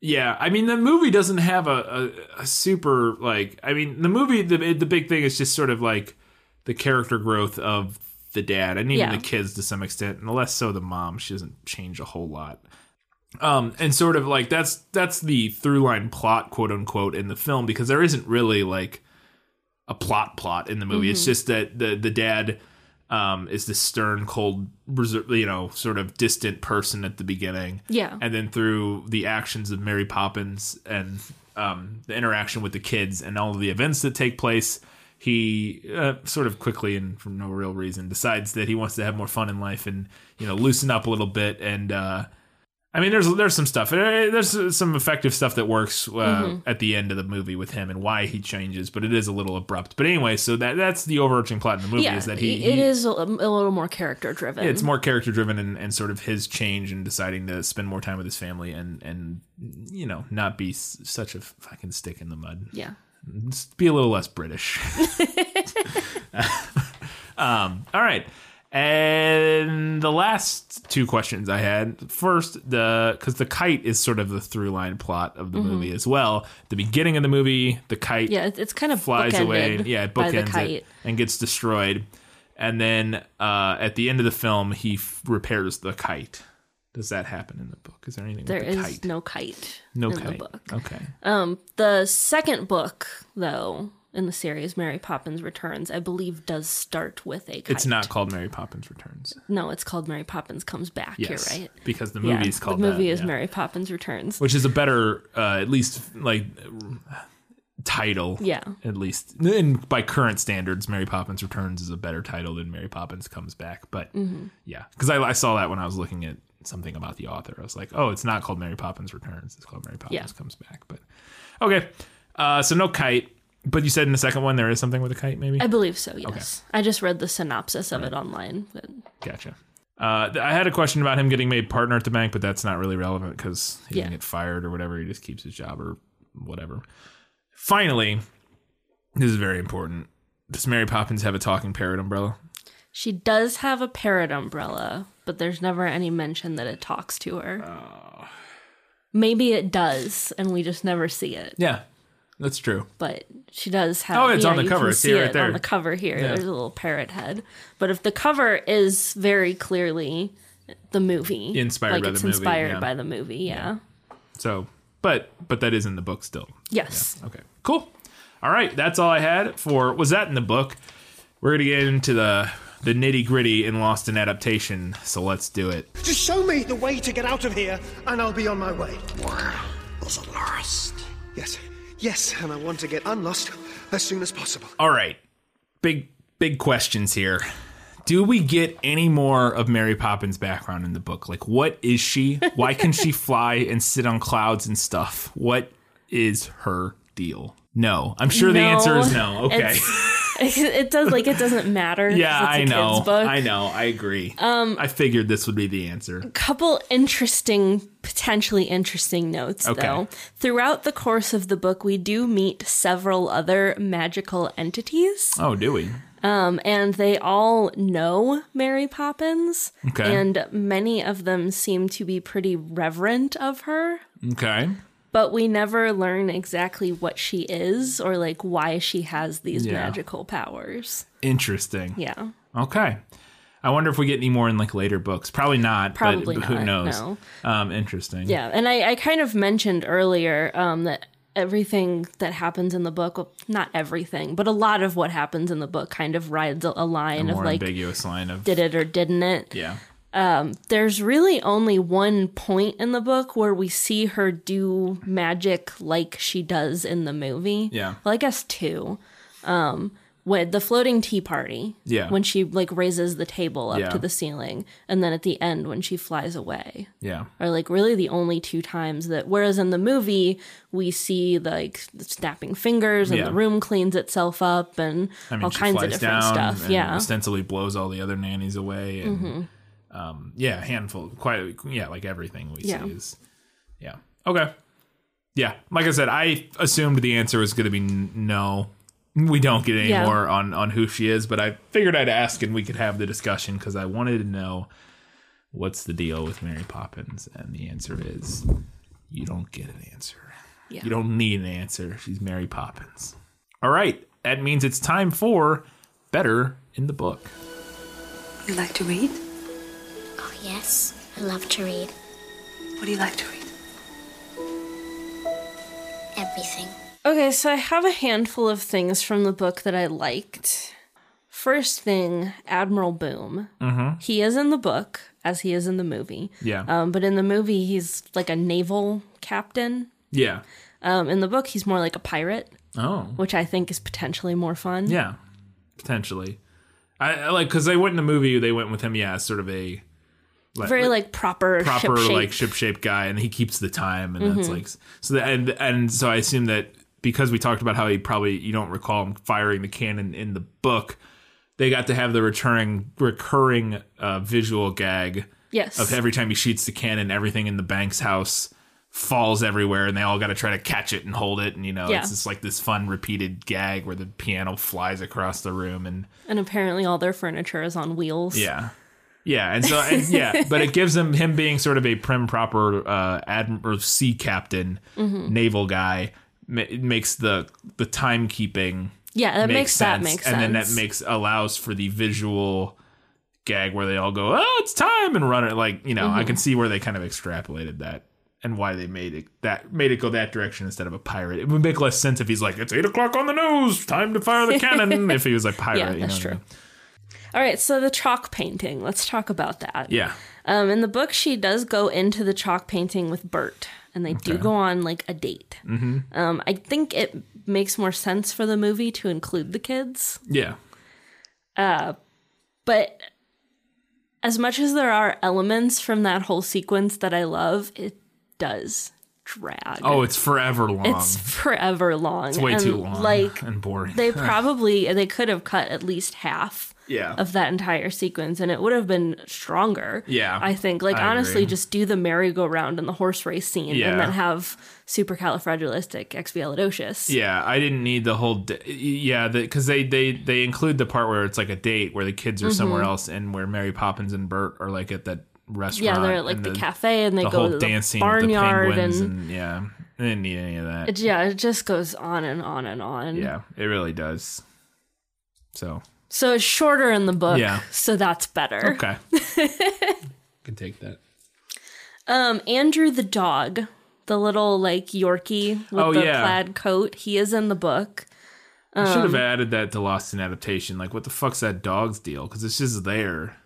Yeah, I mean the movie doesn't have a, a, a super like. I mean the movie the the big thing is just sort of like the character growth of the dad and even Yeah. the kids to some extent, and less so the mom. She doesn't change a whole lot. Um, and sort of like that's that's the through line plot, quote unquote, in the film because there isn't really like a plot plot in the movie. It's just that the the dad um, is this stern, cold, you know, sort of distant person at the beginning. Yeah. And then through the actions of Mary Poppins and um, the interaction with the kids and all of the events that take place, he uh, sort of quickly and for no real reason decides that he wants to have more fun in life and you know loosen up a little bit and. Uh, I mean, there's there's some stuff. Uh, There's some effective stuff that works uh, Mm-hmm. at the end of the movie with him and why he changes, but it is a little abrupt. But anyway, so that that's the overarching plot in the movie Yeah, is that he, it he- is a, little more character driven. it's more character driven and, and sort of his change and deciding to spend more time with his family and and you know not be s- such a fucking stick in the mud. yeah. Just be a little less British. (laughs) (laughs) um, all right. And the last two questions I had first, the because the kite is sort of the through line plot of the movie as well. The beginning of the movie, the kite Mm-hmm. Yeah, it's, kind of flies away, yeah, it bookends it and gets destroyed. And then uh, at the end of the film, he f- repairs the kite. Does that happen in the book? Is there anything There with the is kite? no kite no in kite. the book. Okay. Um, the second book, though, in the series Mary Poppins Returns, I believe does start with a kite. It's not called Mary Poppins Returns. No, it's called Mary Poppins Comes Back. Yes, You're right. because the Yeah, is called the movie that, is yeah. Mary Poppins Returns. which is a better, uh, at least like title. Yeah. At least, and by current standards, Mary Poppins Returns is a better title than Mary Poppins Comes Back. But Mm-hmm. yeah, because I, I saw that when I was looking at something about the author, I was like, oh, it's not called Mary Poppins Returns. It's called Mary Poppins Yeah. Comes Back. But okay, uh, so no kite. But you said in the second one there is something with a kite, maybe. I believe so. Yes, I just read the synopsis of it online. But Gotcha. Uh, I had a question about him getting made partner at the bank, but that's not really relevant because he Yeah. didn't get fired or whatever. He just keeps his job or whatever. Finally, this is very important. Does Mary Poppins have a talking parrot umbrella? she does have a parrot umbrella, but there's never any mention that it talks to her. Oh. Maybe it does, and we just never see it. Yeah, that's true. But she does have. Oh, it's on the you cover. can It's see here, right it there. On the cover here, there's a little parrot head. But if the cover is very clearly the movie, Inspired like by it's the movie, inspired yeah. by the movie, yeah. So, but but that is in the book still. Yes. Okay, cool. All right, that's all I had for. Was that in the book? We're gonna get into the the nitty gritty in Lost in Adaptation. So let's do it. Just show me the way to get out of here, and I'll be on my way. Was lost. Yes, yes, and I want to get unlost as soon as possible. All right. Big big questions here. Do we get any more of Mary Poppins' background in the book? Like what is she? Why can she (laughs) fly and sit on clouds and stuff? What is her deal? No. I'm sure the answer is no. Okay. (laughs) (laughs) It does like it doesn't matter. yeah, it's a I kid's know. book. I know. I agree. Um I figured this would be the answer. A couple interesting, potentially interesting notes, Okay. though. Throughout the course of the book, we do meet several other magical entities, Oh, do we? um, and they all know Mary Poppins. Okay. And many of them seem to be pretty reverent of her. Okay. But we never learn exactly what she is or like why she has these Yeah. magical powers. Interesting. Yeah. Okay. I wonder if we get any more in like later books. Probably not. Probably but, who not, knows? no. Um, interesting. Yeah, and I, I kind of mentioned earlier um, that everything that happens in the book, well, not everything, but a lot of what happens in the book kind of rides a, a line of like, ambiguous line of did it or didn't it? yeah. There's really only one point in the book where we see her do magic like she does in the movie. Yeah. Well, I guess two. Um, with the floating tea party. Yeah. When she like raises the table up Yeah. to the ceiling, and then at the end when she flies away. Yeah. are like really the only two times that whereas in the movie we see like the snapping fingers and Yeah. the room cleans itself up and I mean, all kinds of different stuff yeah Mm-hmm. ostensibly blows all the other nannies away, and um, yeah, handful, quite yeah, like everything we Yeah. see is yeah, okay, yeah. Like I said, I assumed the answer was going to be n- no. We don't get any Yeah. more on on who she is, but I figured I'd ask and we could have the discussion because I wanted to know what's the deal with Mary Poppins, and the answer is you don't get an answer. Yeah. You don't need an answer. She's Mary Poppins. All right, that means it's time for better in the book. You like to read? Oh, yes. I love to read What do you like to read? everything. okay so i have a handful of things from the book that i liked first thing admiral boom mm-hmm. he is in the book as he is in the movie Yeah. um, but in the movie he's like a naval captain yeah. um, in the book he's more like a pirate Oh. which i think is potentially more fun Yeah. Potentially. I, I like because they went in the movie. They went with him. Yeah, as sort of a like, very like proper proper ship-shape. like ship shaped guy, and he keeps the time, and Mm-hmm. that's like so. That, and and so I assume that because we talked about how he probably you don't recall him firing the cannon in the book, they got to have the returning recurring uh, visual gag yes of every time he shoots the cannon, everything in the bank's house falls everywhere, and they all got to try to catch it and hold it, and you know Yeah. it's just like this fun repeated gag where the piano flies across the room, and And apparently all their furniture is on wheels. yeah. Yeah, and so and yeah, (laughs) but it gives him him being sort of a prim proper uh admiral sea captain, Mm-hmm. naval guy ma- makes the the timekeeping Yeah, that make makes that sense, make sense. and then that makes allows for the visual gag where they all go, "Oh, it's time!" and run it like you know. I Mm-hmm. can see where they kind of extrapolated that, and why they made it that made it go that direction instead of a pirate. It would make less sense if he's like, "It's eight o'clock on the nose, time to fire the (laughs) cannon." if he was like pirate, Yeah, you that's know what I true. mean? All right, so the chalk painting. Let's talk about that. Yeah, Um, in the book, she does go into the chalk painting with Bert, and they do go on like a date. Mm-hmm. Um, I think it makes more sense for the movie to include the kids, yeah, but as much as there are elements from that whole sequence that I love, it does drag. Oh, it's forever long. it's forever long. It's way and, too long, Like and boring. they (laughs) probably they could have cut at least half yeah, of that entire sequence and it would have been stronger. Yeah, I think. Like I honestly, agree. just do the merry-go-round and the horse race scene Yeah. and then have supercalifragilisticexpialidocious. Yeah, I didn't need the whole. D- yeah, because they they they include the part where it's like a date where the kids are somewhere else and where Mary Poppins and Bert are like at that restaurant. Mm-hmm. Yeah, they're at like and the, cafe and they the go whole to the the barnyard penguins and, and, yeah, I didn't need any of that. it, yeah, it just goes on and on and on. yeah, it really does. So So it's shorter in the book. Yeah. So that's better. okay, (laughs) can take that. Um, Andrew the dog, the little like Yorkie with Oh, the yeah. plaid coat, he is in the book. I should Um, have added that to Lost in Adaptation. Like, what the fuck's that dog's deal? Because it's just there.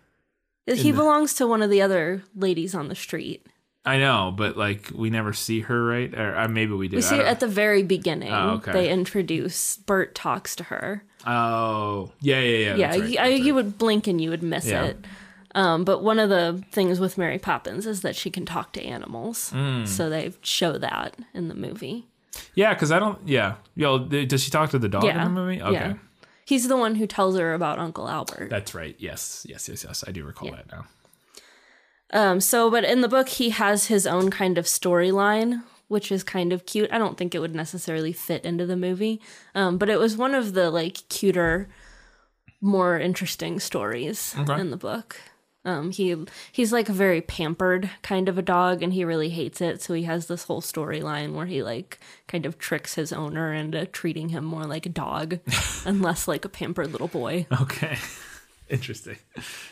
He belongs to one of the other ladies on the street. I know, but like we never see her, right? Or uh, maybe we do. We see don't- at the very beginning. Oh, okay. They introduce Bert talks to her. oh, yeah, yeah, yeah. yeah, right, you, I, that's you would blink and you would miss Yeah. it. Um, but one of the things with Mary Poppins is that she can talk to animals. Mm. So they show that in the movie. Yeah, because I don't. Yeah, yo, does she talk to the dog yeah. in the movie? Okay, Yeah. He's the one who tells her about Uncle Albert. that's right. Yes, yes, yes, yes. I do recall that now. Um, so, but in the book, he has his own kind of storyline, which is kind of cute. I don't think it would necessarily fit into the movie, um, but it was one of the like cuter, more interesting stories Okay. in the book. Um, he he's like a very pampered kind of a dog, and he really hates it. So he has this whole storyline where he like kind of tricks his owner into treating him more like a dog (laughs) and less like a pampered little boy. Okay, (laughs) interesting.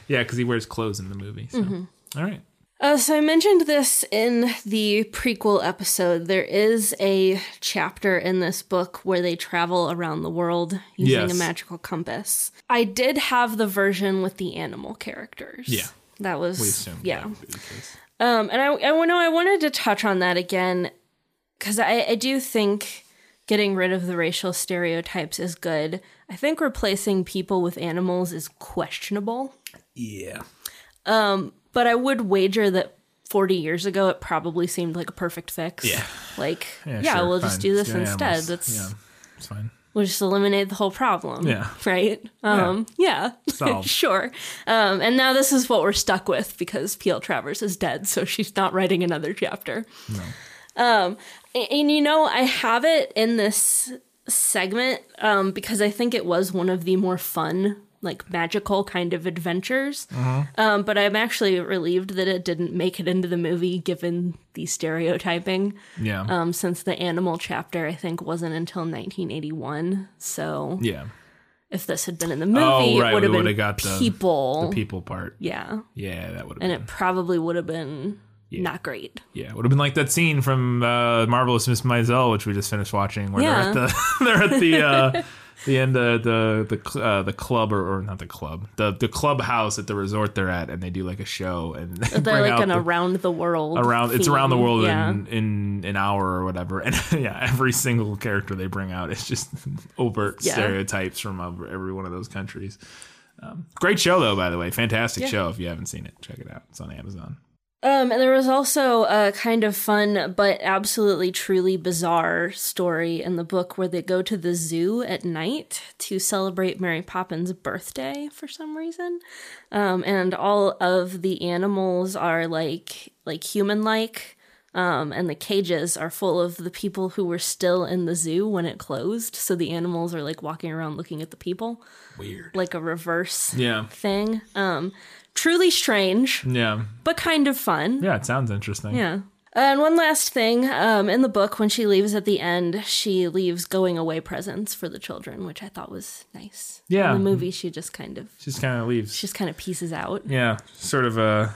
Yeah, because he wears clothes in the movie. So. Mm-hmm. All right. Uh, so I mentioned this in the prequel episode. There is a chapter in this book where they travel around the world using Yes. a magical compass. I did have the version with the animal characters. Yeah. that was We assume. yeah. that would be the case. Um, and I, I know I wanted to touch on that again because I, I do think getting rid of the racial stereotypes is good. I think replacing people with animals is questionable. Yeah. But I would wager that 40 years ago it probably seemed like a perfect fix. Yeah. Like, yeah, sure, we'll just do this Yeah, instead. That's yeah, it's fine. we'll just eliminate the whole problem. Yeah. (laughs) Right? Um yeah. (laughs) Sure. Um and now this is what we're stuck with because P.L. Travers is dead, so she's not writing another chapter. Um and, and you know, I have it in this segment um because I think it was one of the more fun like magical kind of adventures. Um, but I'm actually relieved that it didn't make it into the movie given the stereotyping. Yeah. Um, since the animal chapter, I think, wasn't until 1981. So yeah. if this had been in the movie, Oh, right, it would have been got the- people. The people part. yeah. Yeah, that would have And been. it probably would have been not great. Yeah, would have been like that scene from uh, Marvelous Miss Maisel, which we just finished watching, where Yeah. they're at the (laughs) they're at the uh, (laughs) the end of the the uh, the club or, or not the club the the clubhouse at the resort they're at, and they do like a show and they (laughs) They're bring like an the- around the world. around it's around the world Yeah. in in an hour or whatever, (laughs) and yeah, every single character they bring out is just (laughs) overt Yeah. stereotypes from every one of those countries. Um, great show though, by the way, fantastic show. If you haven't seen it, check it out. It's on Amazon. Um, and there was also a kind of fun but absolutely truly bizarre story in the book where they go to the zoo at night to celebrate Mary Poppins' birthday for some reason. Um, and all of the animals are like like human like. Um, and the cages are full of the people who were still in the zoo when it closed. So the animals are like walking around looking at the people, Weird. like a reverse Yeah. thing. Um, truly strange, Yeah. but kind of fun. Yeah. It sounds interesting. Yeah. And one last thing, um, in the book, when she leaves at the end, she leaves going away presents for the children, which I thought was nice. Yeah. In the movie, she just kind of, She Just kind of leaves. she just kind of pieces out. Yeah, sort of a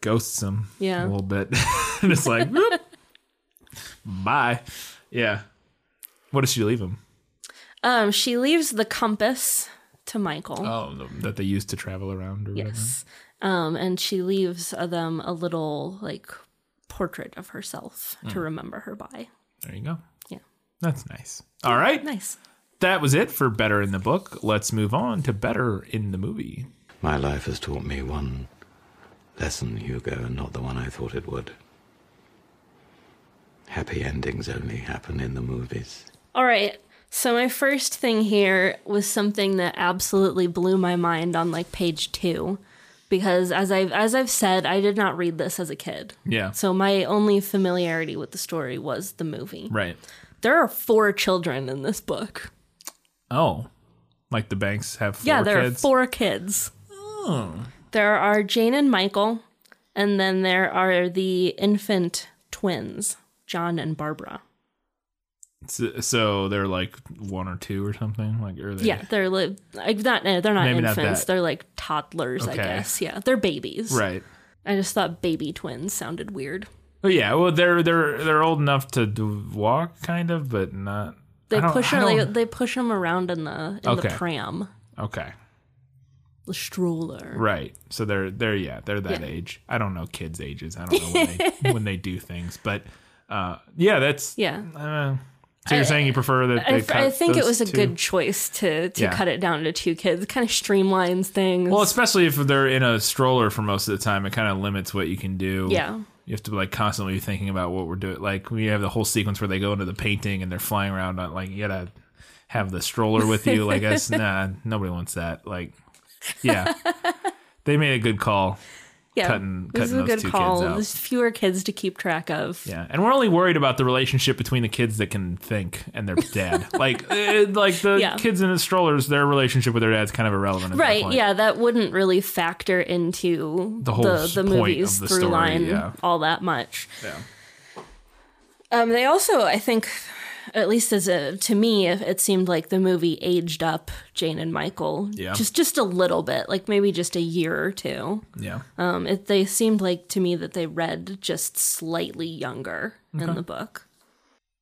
ghosts them Yeah. a little bit. (laughs) and it's like, (laughs) whoop, bye. Yeah. What does she leave him? Um, she leaves the compass to Michael. Oh, that they used to travel around or whatever. yes. Um, and she leaves uh, them a little like portrait of herself to remember her by. There you go. Yeah. That's nice. All right. Nice. That was it for Better in the Book. Let's move on to Better in the Movie. My life has taught me one lesson, Hugo, and not the one I thought it would. Happy endings only happen in the movies. All right. So my first thing here was something that absolutely blew my mind on like page 2 because as I've as I've said, I did not read this as a kid. Yeah. So my only familiarity with the story was the movie. Right. There are four children in this book. Oh. Like the banks have four yeah, there kids? are four kids. Oh. There are Jane and Michael, and then there are the infant twins, John and Barbara. So, so they're like one or two or something? Like, are they? Yeah, they're like like, not no, they're not Maybe not infants. that. they're like toddlers, I guess. Yeah, they're babies. Right. I just thought baby twins sounded weird. Well, yeah. Well, they're they're they're old enough to walk, kind of, but not. They push them. They, they push them around in the in Okay. the pram, Okay. the stroller. Right. So they're they're yeah they're that Yeah. age. I don't know kids' ages. I don't know when they (laughs) when they do things, but uh, yeah, that's Yeah. Uh, so you're saying you prefer that they I, I think it was a two? good choice to to Yeah. cut it down to two kids. It kind of streamlines things. Well, especially if they're in a stroller for most of the time, it kind of limits what you can do. Yeah. You have to be like constantly thinking about what we're doing. Like we have the whole sequence where they go into the painting and they're flying around. On, like you gotta have the stroller with you. Like that's (laughs) nah, nobody wants that. Like, yeah, (laughs) they made a good call. Yeah, cutting- this is cutting a good call. There's fewer kids to keep track of. Yeah, and we're only worried about the relationship between the kids that can think and their (laughs) dad. like, eh, like the Yeah. kids in the strollers, their relationship with their dad's kind of irrelevant. At that Right, point. yeah, that wouldn't really factor into The whole the, the point movie's of the through story, line yeah. all that much. Yeah. Um, they also, I think, at least as a to me, it, it seemed like the movie aged up Jane and Michael Yeah. just just a little bit, like maybe just a year or two. Yeah. Um, it, they seemed like to me that they read just slightly younger in the book.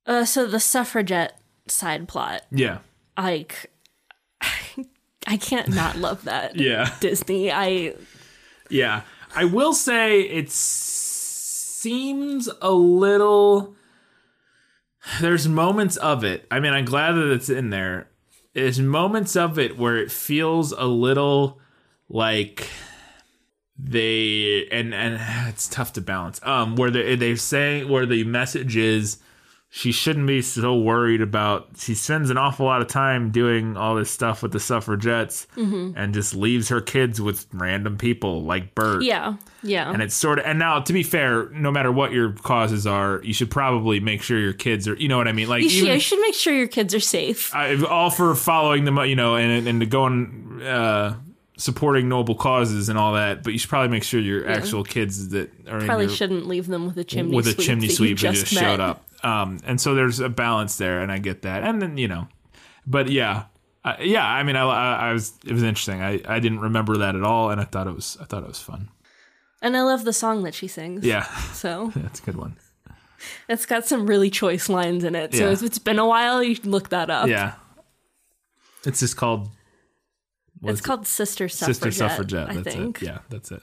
Uh, so the suffragette side plot, Yeah. like, I can't not love that. (laughs) Yeah. Disney, I Yeah. I will say it seems a little. There's moments of it. I mean, I'm glad that it's in there. There's moments of it where it feels a little like they and and (sighs) it's tough to balance. Um, where they they're saying where the message is she shouldn't be so worried about she spends an awful lot of time doing all this stuff with the suffragettes and just leaves her kids with random people like Bert. yeah yeah And it's sort of, and now to be fair, no matter what your causes are, you should probably make sure your kids are, you know what I mean? Like, you should, even, you should make sure your kids are safe. I, all for following them, you know, and and to going, uh, supporting noble causes and all that, but you should probably make sure your actual kids that are Probably in your, shouldn't leave them with a chimney with a sweep chimney sweep that just just showed up. Um, and so there's a balance there, and I get that. And then you know, but yeah, uh, yeah. I mean, I, I, I was it was interesting. I, I didn't remember that at all, and I thought it was I thought it was fun. And I love the song that she sings. Yeah, So (laughs) that's a good one. it's got some really choice lines in it. So Yeah. if it's been a while, you should look that up. Yeah, it's just called It's is it? called Sister Suffragette. Sister Suffragette. I That's think. it. Yeah, that's it.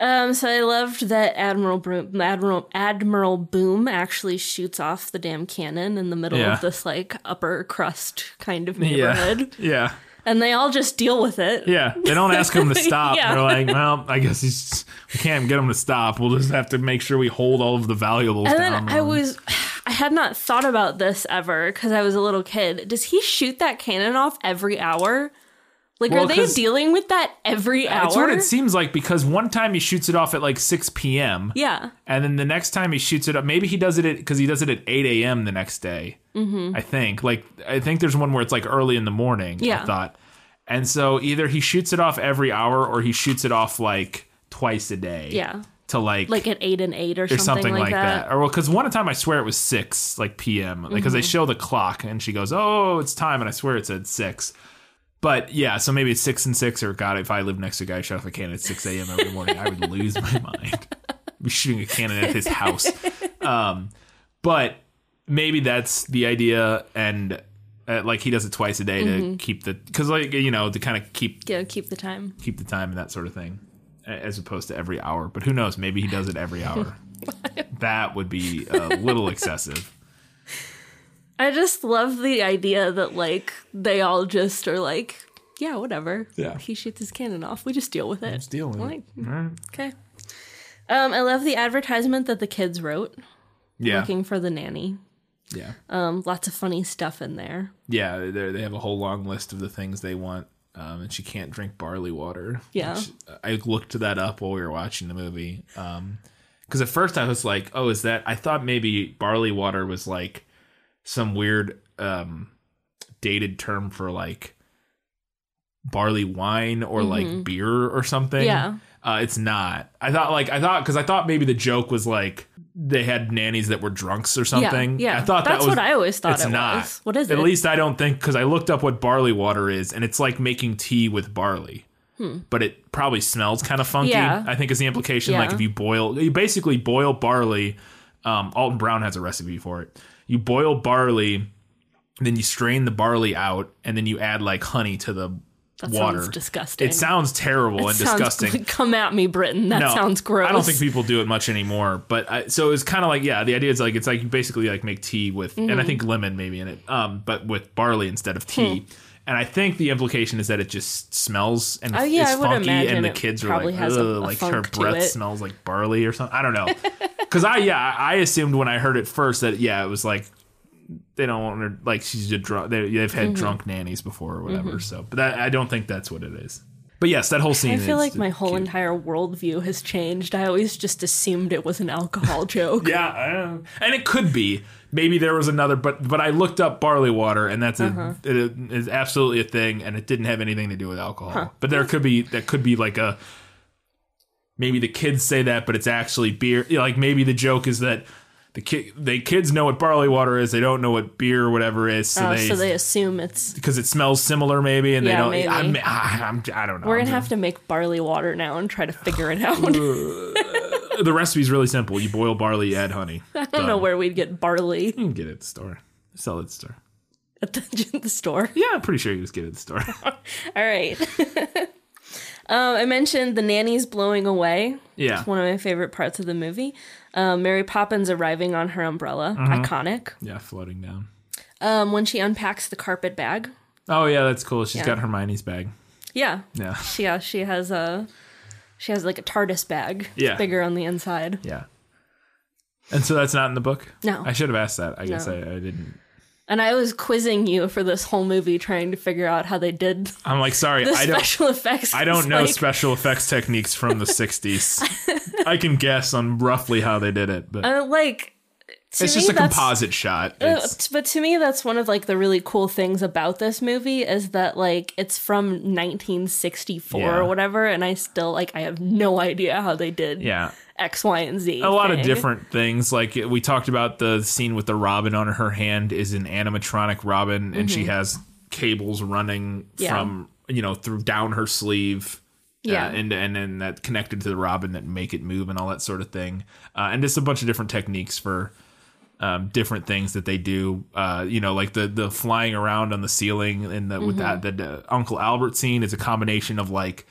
Um, so I loved that Admiral Broom, Admiral Admiral Boom actually shoots off the damn cannon in the middle Yeah. of this like upper crust kind of Yeah, neighborhood, (laughs) yeah, and they all just deal with it. yeah. They don't ask him to (laughs) stop. Yeah. They're like, well, I guess he's we can't get him to stop. We'll just have to make sure we hold all of the valuables And down. then I was, I had not thought about this ever because I was a little kid. Does he shoot that cannon off every hour? Like, Well, are they dealing with that every hour? That's what it seems like because one time he shoots it off at like 6 p.m. Yeah. And then the next time he shoots it up, maybe he does it because he does it at 8 a.m. the next day. Mm-hmm. I think. Like, I think there's one where it's like early in the morning. yeah. I thought. And so either he shoots it off every hour or he shoots it off like twice a day. Yeah. To like, Like at eight and eight or, or something, like, that. that. Or well, because one time I swear it was six, like p.m. Because they Mm-hmm. show the clock and she goes, "Oh, it's time," and I swear it said six. But yeah, so maybe it's six and six, or God, if I live next to a guy who shot off a cannon at six a.m. every morning, I would lose my (laughs) mind. be shooting a cannon at his house. um, but maybe that's the idea, and uh, like he does it twice a day to keep the because like you know to kind of keep Yeah, keep the time. keep the time and that sort of thing, as opposed to every hour. But who knows? Maybe he does it every hour. (laughs) that would be a little excessive. I just love the idea that like they all just are like, yeah, whatever. Yeah. He shoots his cannon off. We just deal with it. Just deal with Like, it. okay. Um, I love the advertisement that the kids wrote Yeah, looking for the nanny. yeah. Um, lots of funny stuff in there. Yeah, they they have a whole long list of the things they want, um, and she can't drink barley water. Yeah. which I looked that up while we were watching the movie. Um, Because at first I was like, "Oh, is that?" I thought maybe barley water was like some weird um, dated term for like barley wine or like beer or something. Mm-hmm. Yeah. Uh, it's not. I thought like I thought because I thought maybe the joke was like they had nannies that were drunks or something. yeah. I thought That's that was what I always thought it's it not. was. What is At it? At least I don't think because I looked up what barley water is, and it's like making tea with barley. But it probably smells kind of funky. Hmm. Yeah. I think is the implication. Like if you boil, you basically boil barley. Um, Alton Brown has a recipe for it. You boil barley, then you strain the barley out, and then you add like honey to the That water. sounds disgusting. It sounds terrible and Sounds- disgusting. Come at me, Britain. That No, sounds gross. I don't think people do it much anymore. But I, so it's kind of like yeah, the idea is like it's like you basically like make tea with, and Mm-hmm. I think lemon maybe in it, um, but with barley instead of tea. Hmm. And I think the implication is that it just smells and Oh, yeah, is funky, and the kids are like, has a- a like her breath smells like barley or something. I don't know, (laughs) because I yeah I assumed when I heard it first that yeah it was like they don't want her like she's a drunk. They, they've Mm-hmm. had drunk nannies before or whatever. So, but that, I don't think that's what it is. But yes, that whole scene. I feel is like my whole cute. entire worldview has changed. I always just assumed it was an alcohol (laughs) joke. Yeah, I don't know. and it could be. Maybe there was another, but but I looked up barley water, and that's a Uh-huh. it is absolutely a thing, and it didn't have anything to do with alcohol. But there could be that could be like a maybe the kids say that, but it's actually beer. Like maybe the joke is that the kid they kids know what barley water is, they don't know what beer or whatever is, so Oh, they so they assume it's. because it smells similar maybe, and they don't. maybe. I'm, I'm, I don't know. We're gonna have to make barley water now and try to figure it out. the recipe's really simple. You boil barley, you add honey. (laughs) I don't know where we'd get barley You can get it at the store. Sell it at the store. at the, (laughs) the store. Yeah, I'm pretty sure you just get it at the store. (laughs) All right. um, I mentioned the nanny's blowing away. Yeah. It's one of my favorite parts of the movie. Um, Mary Poppins arriving on her umbrella, Mm-hmm. iconic. Yeah, floating down. Um, when she unpacks the carpet bag. Oh yeah, that's cool. She's Yeah. got Hermione's bag. Yeah, Yeah, she yeah, she has a she has like a TARDIS bag. It's Yeah. bigger on the inside. yeah. And so that's not in the book. No. I should have asked that. I guess No. I, I didn't. And I was quizzing you for this whole movie, trying to figure out how they did I'm like, sorry, I don't. special effects. I don't know like- special effects techniques from the '60s. (laughs) I can guess on roughly how they did it, but Uh, like to it's just a composite shot. Uh, but to me, that's one of like the really cool things about this movie is that like it's from 1964 Yeah. or whatever, and I still like I have no idea how they did yeah. X, Y, and Z. a lot of different things. Like we talked about the scene with the robin on her hand is an animatronic robin, and she has cables running Mm-hmm. Yeah. from you know through down her sleeve. Yeah. uh, and and then that connected to the robin that make it move and all that sort of thing, uh, and just a bunch of different techniques for um, different things that they do. Uh, you know, like the the flying around on the ceiling and the, with that Mm-hmm. the, the Uncle Albert scene is a combination of like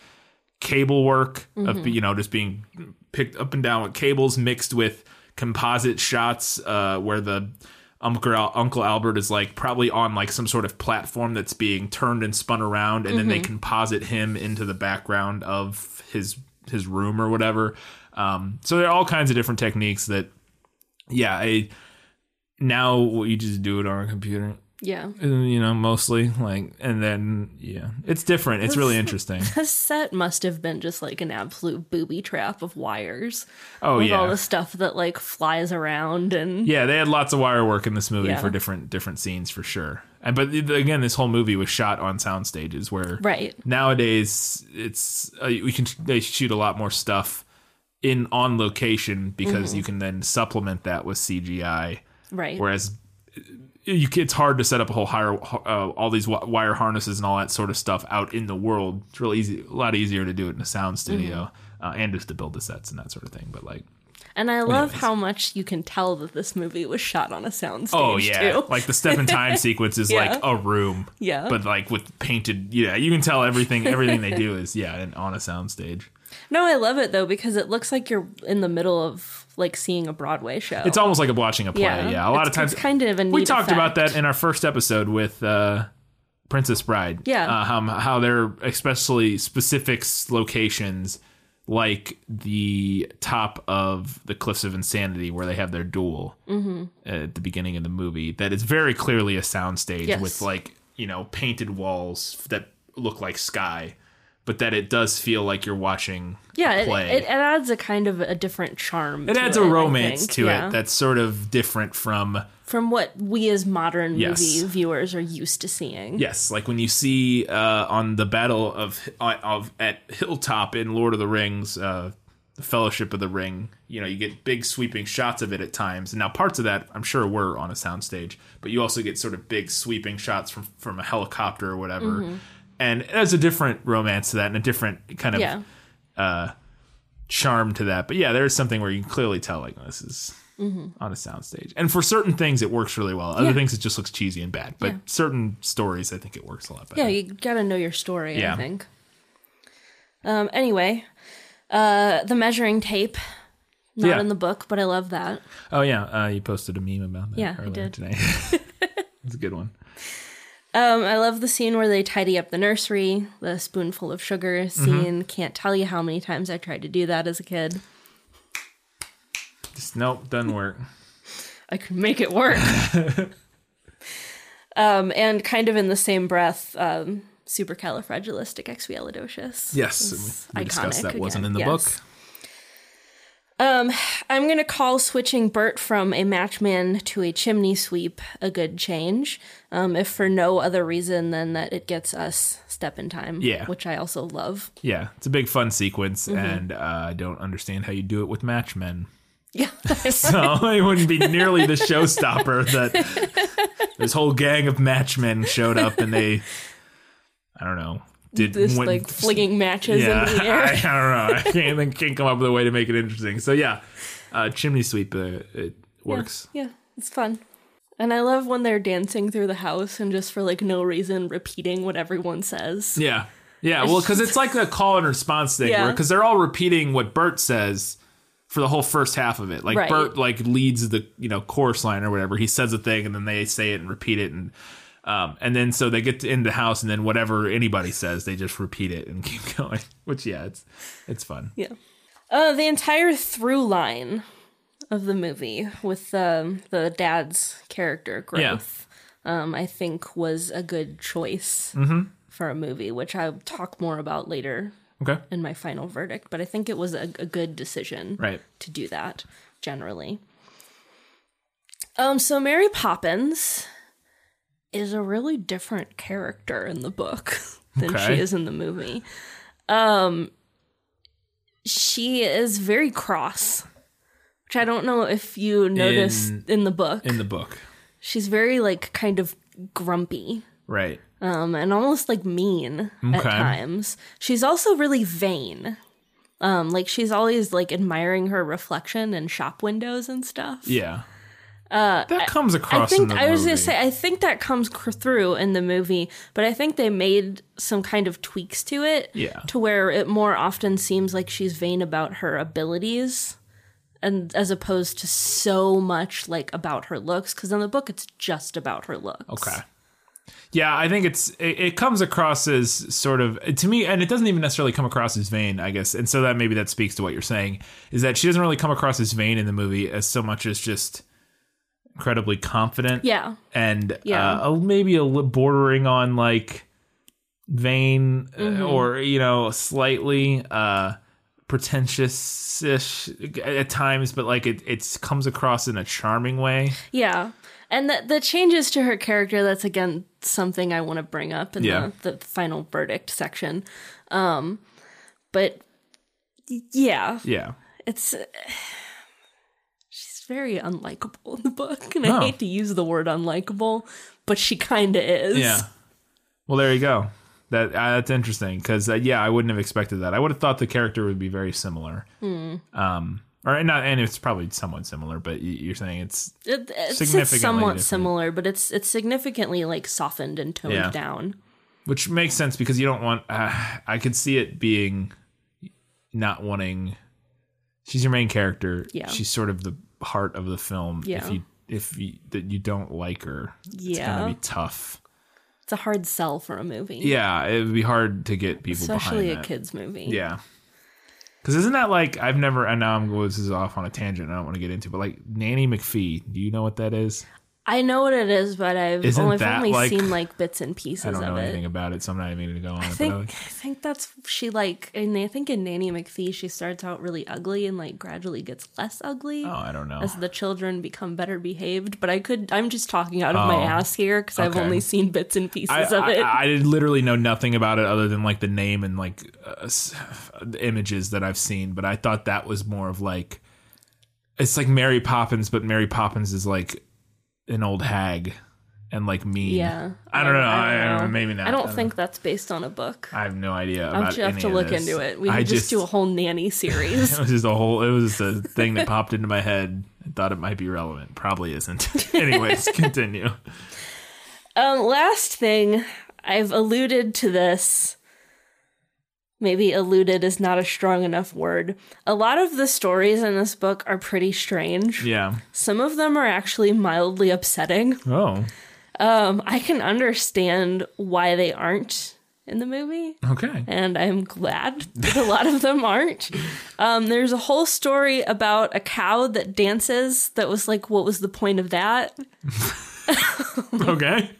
cable work Mm-hmm. of you know just being picked up and down with cables mixed with composite shots uh, where the Uncle, Al- Uncle Albert is like probably on like some sort of platform that's being turned and spun around, and then they composite him into the background of his his room or whatever. Um, so there are all kinds of different techniques that, yeah, I now you just do it on a computer Yeah. uh, you know, mostly like, and then yeah, it's different. It's really interesting. (laughs) This set must have been just like an absolute booby trap of wires. Oh with all yeah, the stuff that like flies around and yeah. They had lots of wire work in this movie Yeah. for different different scenes for sure. And but again, this whole movie was shot on sound stages where right. nowadays it's uh, we can they shoot a lot more stuff in on location because Mm-hmm. you can then supplement that with CGI. Right. Whereas you, it's hard to set up a whole higher, uh, all these wire harnesses and all that sort of stuff out in the world. It's really easy, a lot easier to do it in a sound studio Mm-hmm. uh, and just to build the sets and that sort of thing. But like, And I love anyways. how much you can tell that this movie was shot on a soundstage Oh yeah, too. like the step in time (laughs) sequence is Yeah. like a room. Yeah. but like with painted. Yeah, you can tell everything. Everything they do (laughs) is yeah, and on a soundstage. no, I love it though because it looks like you're in the middle of like seeing a Broadway show. It's almost like watching a play. Yeah. Yeah, a lot It's- of times it's kind of a we talked about that in our first episode with uh, Princess Bride. Yeah. uh, how how they're especially specific locations like the top of the Cliffs of Insanity where they have their duel Mm-hmm. at the beginning of the movie. That is very clearly a soundstage Yes. with like you know painted walls that look like sky. But that it does feel like you're watching yeah, it, play. it, it adds a kind of a different charm. It adds it, a romance to Yeah. it that's sort of different from from what we as modern Yes. movie viewers are used to seeing. yes, like when you see uh, on the battle of of at Hilltop in Lord of the Rings, uh, the Fellowship of the Ring. You know, you get big sweeping shots of it at times. And now parts of that I'm sure were on a soundstage, but you also get sort of big sweeping shots from from a helicopter or whatever. Mm-hmm. And there's a different romance to that and a different kind of Yeah. charm to that. But yeah, there's something where you can clearly tell like this is Mm-hmm. on a soundstage. And for certain things, it works really well. Other Yeah. things, it just looks cheesy and bad. But Yeah. certain stories, I think it works a lot better. Yeah, you gotta know your story. I think. Um, anyway, uh, the measuring tape. Not in the book, but I love that. Oh yeah, uh, you posted a meme about that Yeah, I earlier did. today. (laughs) it's a good one. Um, I love the scene where they tidy up the nursery, the spoonful of sugar Mm-hmm. scene. Can't tell you how many times I tried to do that as a kid. Just nope, doesn't work. (laughs) I could make it work. (laughs) um, and kind of in the same breath, um, supercalifragilisticexpialidocious. Yes, we discussed iconic that wasn't in the yes. book. Um, I'm going to call switching Bert from a matchman to a chimney sweep a good change, um, if for no other reason than that it gets us step in time, Yeah. which I also love. Yeah, it's a big fun sequence, Mm-hmm. and uh, I don't understand how you do it with matchmen. Yeah, (laughs) So it wouldn't be nearly the showstopper that (laughs) this whole gang of matchmen showed up and they, I don't know, did this went- like flinging matches yeah, into the (laughs) air. I, I don't know. I can't, I can't come up with a way to make it interesting. So yeah, uh, chimney sweep, uh, it works. Yeah, it's fun. And I love when they're dancing through the house and just for like no reason repeating what everyone says. Yeah, yeah. Well, because it's like a call and response thing, Yeah. because they're all repeating what Bert says for the whole first half of it. Like Right. Bert like leads the you know chorus line or whatever. He says a thing and then they say it and repeat it and. Um, and then so they get in the house and then whatever anybody says they just repeat it and (laughs) keep going which yeah it's it's fun Yeah. Uh, the entire through line of the movie with um, the dad's character growth, um, I think, was a good choice Mm-hmm. for a movie, which I'll talk more about later okay in my final verdict. But I think it was a, a good decision right to do that generally. Um, so Mary Poppins is a really different character in the book (laughs) than Okay. she is in the movie. Um, she is very cross, which I don't know if you noticed in, In- the book. in the book She's very like kind of grumpy right um, and almost like mean at times. She's also really vain. Um, like she's always like admiring her reflection in shop windows and stuff. yeah that comes Uh, I across think in the I was gonna say I think that comes cr- through in the movie, but I think they made some kind of tweaks to it, Yeah. to where it more often seems like she's vain about her abilities, and as opposed to so much like about her looks. Because in the book, it's just about her looks. Okay. Yeah, I think it's it, it comes across as sort of to me, and it doesn't even necessarily come across as vain, I guess. And so that maybe that speaks to what you're saying is that she doesn't really come across as vain in the movie as so much as just incredibly confident. Yeah. and Yeah. uh, maybe a bordering on like vain uh, Mm-hmm. or you know slightly uh pretentious-ish at times, but like it it comes across in a charming way. Yeah. And the, the changes to her character, that's again something I want to bring up in Yeah. the, the final verdict section. Um, but yeah, Yeah. it's. Very unlikable in the book. And Oh. I hate to use the word unlikable, but she kind of is. Yeah. Well, there you go. That uh, that's interesting because uh, yeah, I wouldn't have expected that. I would have thought the character would be very similar, um, or not, and it's probably somewhat similar. But y- you're saying it's It, it's, Significantly it's somewhat different. similar, but it's it's significantly like softened and toned Yeah. down. which makes sense because you don't want. Uh, I could see it being not wanting. She's your main character. Yeah. she's sort of the heart of the film. Yeah. If you if you that you don't like her, Yeah. it's gonna be tough. It's a hard sell for a movie. Yeah, it would be hard to get people Especially a kids movie. Yeah. Because isn't that like I've never and now I'm going this is off on a tangent. I don't want to get into, but like Nanny McPhee. Do you know what that is? I know what it is, but I've Isn't only, I've only like- seen like bits and pieces of it. I don't know anything it. about it, so I'm not even going to go on. I it, think but I think that's she like and I think in Nanny McPhee she starts out really ugly and like gradually gets less ugly oh, I don't know. as the children become better behaved. But I could I'm just talking out of my Oh, ass here because I've only seen bits and pieces I, of it. I, I literally know nothing about it other than like the name and like uh, the images that I've seen. But I thought that was more of like it's like Mary Poppins, but Mary Poppins is like an old hag and like mean. yeah, I don't know. I, I, don't know. maybe not. I don't think that's based on a book. I have no idea. About just have to look this. into it. We I could just, do a whole nanny (laughs) series. It was just a whole. It was just a (laughs) thing that popped into my head. I thought it might be relevant. Probably isn't. (laughs) Anyways, continue. Um, last thing, I've alluded to this. Maybe alluded is not a strong enough word. A lot of the stories in this book are pretty strange. Yeah. Some of them are actually mildly upsetting. Oh. Um, I can understand why they aren't in the movie, Okay. and I'm glad that a lot of them aren't. Um, there's a whole story about a cow that dances that was like, what was the point of that? (laughs) Okay. (laughs)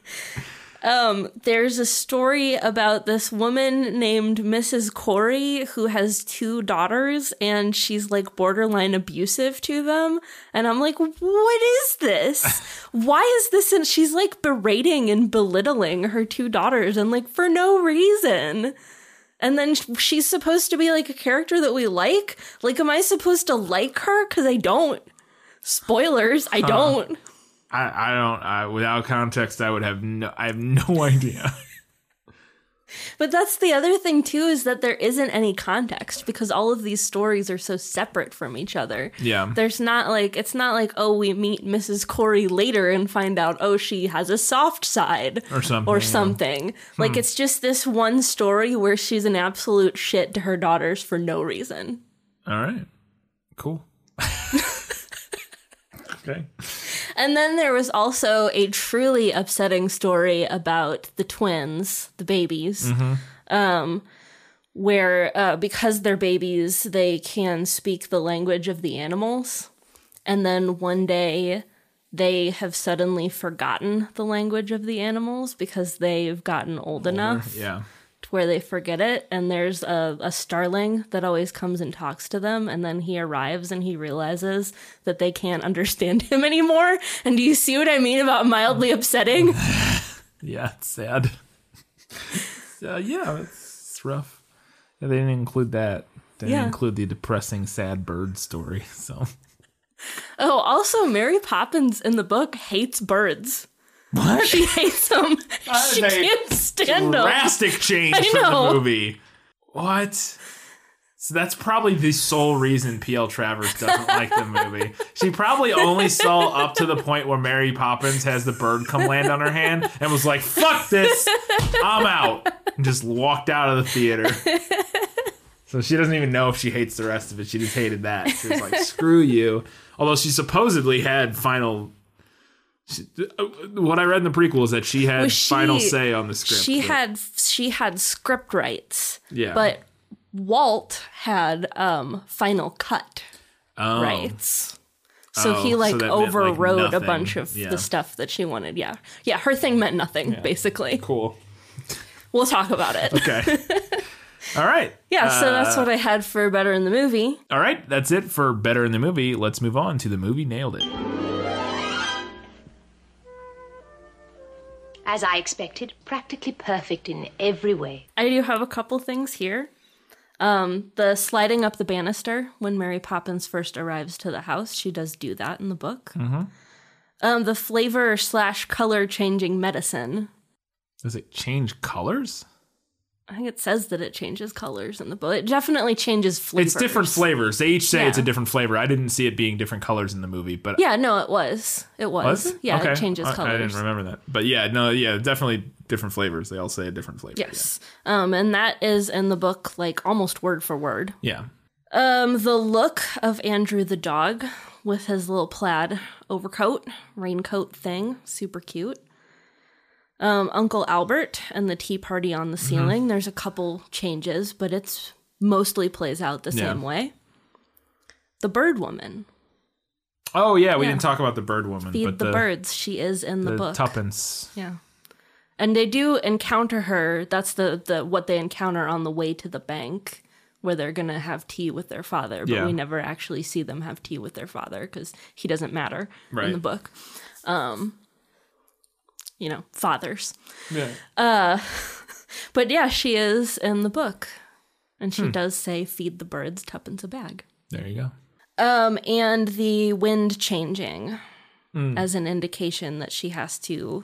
Um, there's a story about this woman named Mrs. Corry who has two daughters and she's like borderline abusive to them. And I'm like, what is this? Why is this? And she's like berating and belittling her two daughters and like for no reason. And then she's supposed to be like a character that we like. Like, am I supposed to like her? Because I don't. Spoilers, I don't. I, I don't. I, without context, I would have no. I have no (laughs) idea. But that's the other thing too is that there isn't any context because all of these stories are so separate from each other. Yeah. There's not like it's not like oh we meet Mrs. Corry later and find out oh she has a soft side Or something, or yeah. Hmm. something. Like it's just this one story where she's an absolute shit to her daughters for no reason. All right. Cool. (laughs) okay. And then there was also a truly upsetting story about the twins, the babies, um, where uh, because they're babies, they can speak the language of the animals. And then one day they have suddenly forgotten the language of the animals because they've gotten old enough Yeah. Where they forget it. And there's a, a starling that always comes and talks to them. And then he arrives and he realizes that they can't understand him (laughs) anymore. And do you see what I mean about mildly upsetting? (laughs) Yeah. It's sad. uh, yeah. It's, it's rough. Yeah, they didn't include that. They didn't include the depressing, sad bird story. (laughs) So. oh, also, Mary Poppins in the book hates birds. What? She hates them. she a can't stand them. drastic change I from know. the movie. What? So that's probably the sole reason P.L. Travers doesn't like the movie. She probably only saw up to the point where Mary Poppins has the bird come land on her hand and was like, fuck this, I'm out. And just walked out of the theater. So she doesn't even know if she hates the rest of it. She just hated that. She was like, screw you. Although she supposedly had final. She, uh, what I read in the prequel is that she had Well, she- final say on the script. She but- had she had script rights. Yeah. But Walt had um final cut Oh. rights. So Oh, he like that meant, like, overrode a bunch of Yeah. the stuff that she wanted. Yeah. Yeah, her thing meant nothing, basically. Cool. We'll talk about it. Okay. (laughs) All right. Yeah, so that's Uh, what I had for Better in the Movie. All right. That's it for Better in the Movie. Let's move on to the movie Nailed It. As I expected, practically perfect in every way. I do have a couple things here. Um, the sliding up the banister when Mary Poppins first arrives to the house, she does do that in the book. Mm-hmm. Um, the flavor slash color changing medicine. Does it change colors? I think it says that it changes colors in the book. It definitely changes flavors. It's different flavors. They each say it's a different flavor. I didn't see it being different colors in the movie, but Yeah, no, it was. It was. was? Yeah, Okay. it changes I- colors. I didn't remember that, but yeah, no, yeah, definitely different flavors. They all say a different flavor. Yes. Um, and that is in the book, like almost word for word. Yeah. Um, the look of Andrew the dog with his little plaid overcoat, raincoat thing, super cute. Um, Uncle Albert and the tea party on the Mm-hmm. ceiling. There's a couple changes, but it's mostly plays out the Yeah. same way. The bird woman. Oh yeah, we Yeah. didn't talk about the bird woman, Feed but the, the, birds. She is in the, the book. tuppence. Yeah. And they do encounter her. That's the, the what they encounter on the way to the bank where they're going to have tea with their father, but Yeah. we never actually see them have tea with their father cuz he doesn't matter in the book. Um you know, fathers. Yeah. Uh, (laughs) But yeah, she is in the book. And Hmm. she does say feed the birds tuppence a bag. There you go. Um and the wind changing Hmm. as an indication that she has to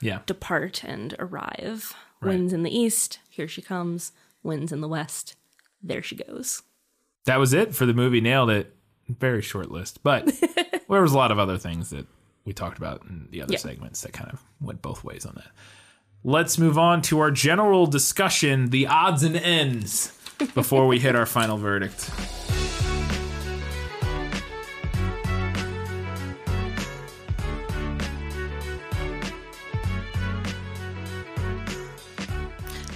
Yeah. depart and arrive. Right. Winds in the east, here she comes. Winds in the west, there she goes. That was it for the movie. Nailed it. Very short list, but (laughs) there was a lot of other things that we talked about in the other Yeah. segments that kind of went both ways on that. Let's move on to our general discussion, the odds and ends, (laughs) before we hit our final verdict.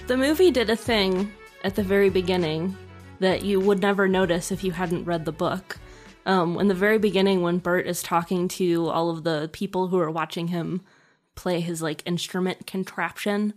The movie did a thing at the very beginning that you would never notice if you hadn't read the book. Um, in the very beginning, when Bert is talking to all of the people who are watching him play his like instrument contraption,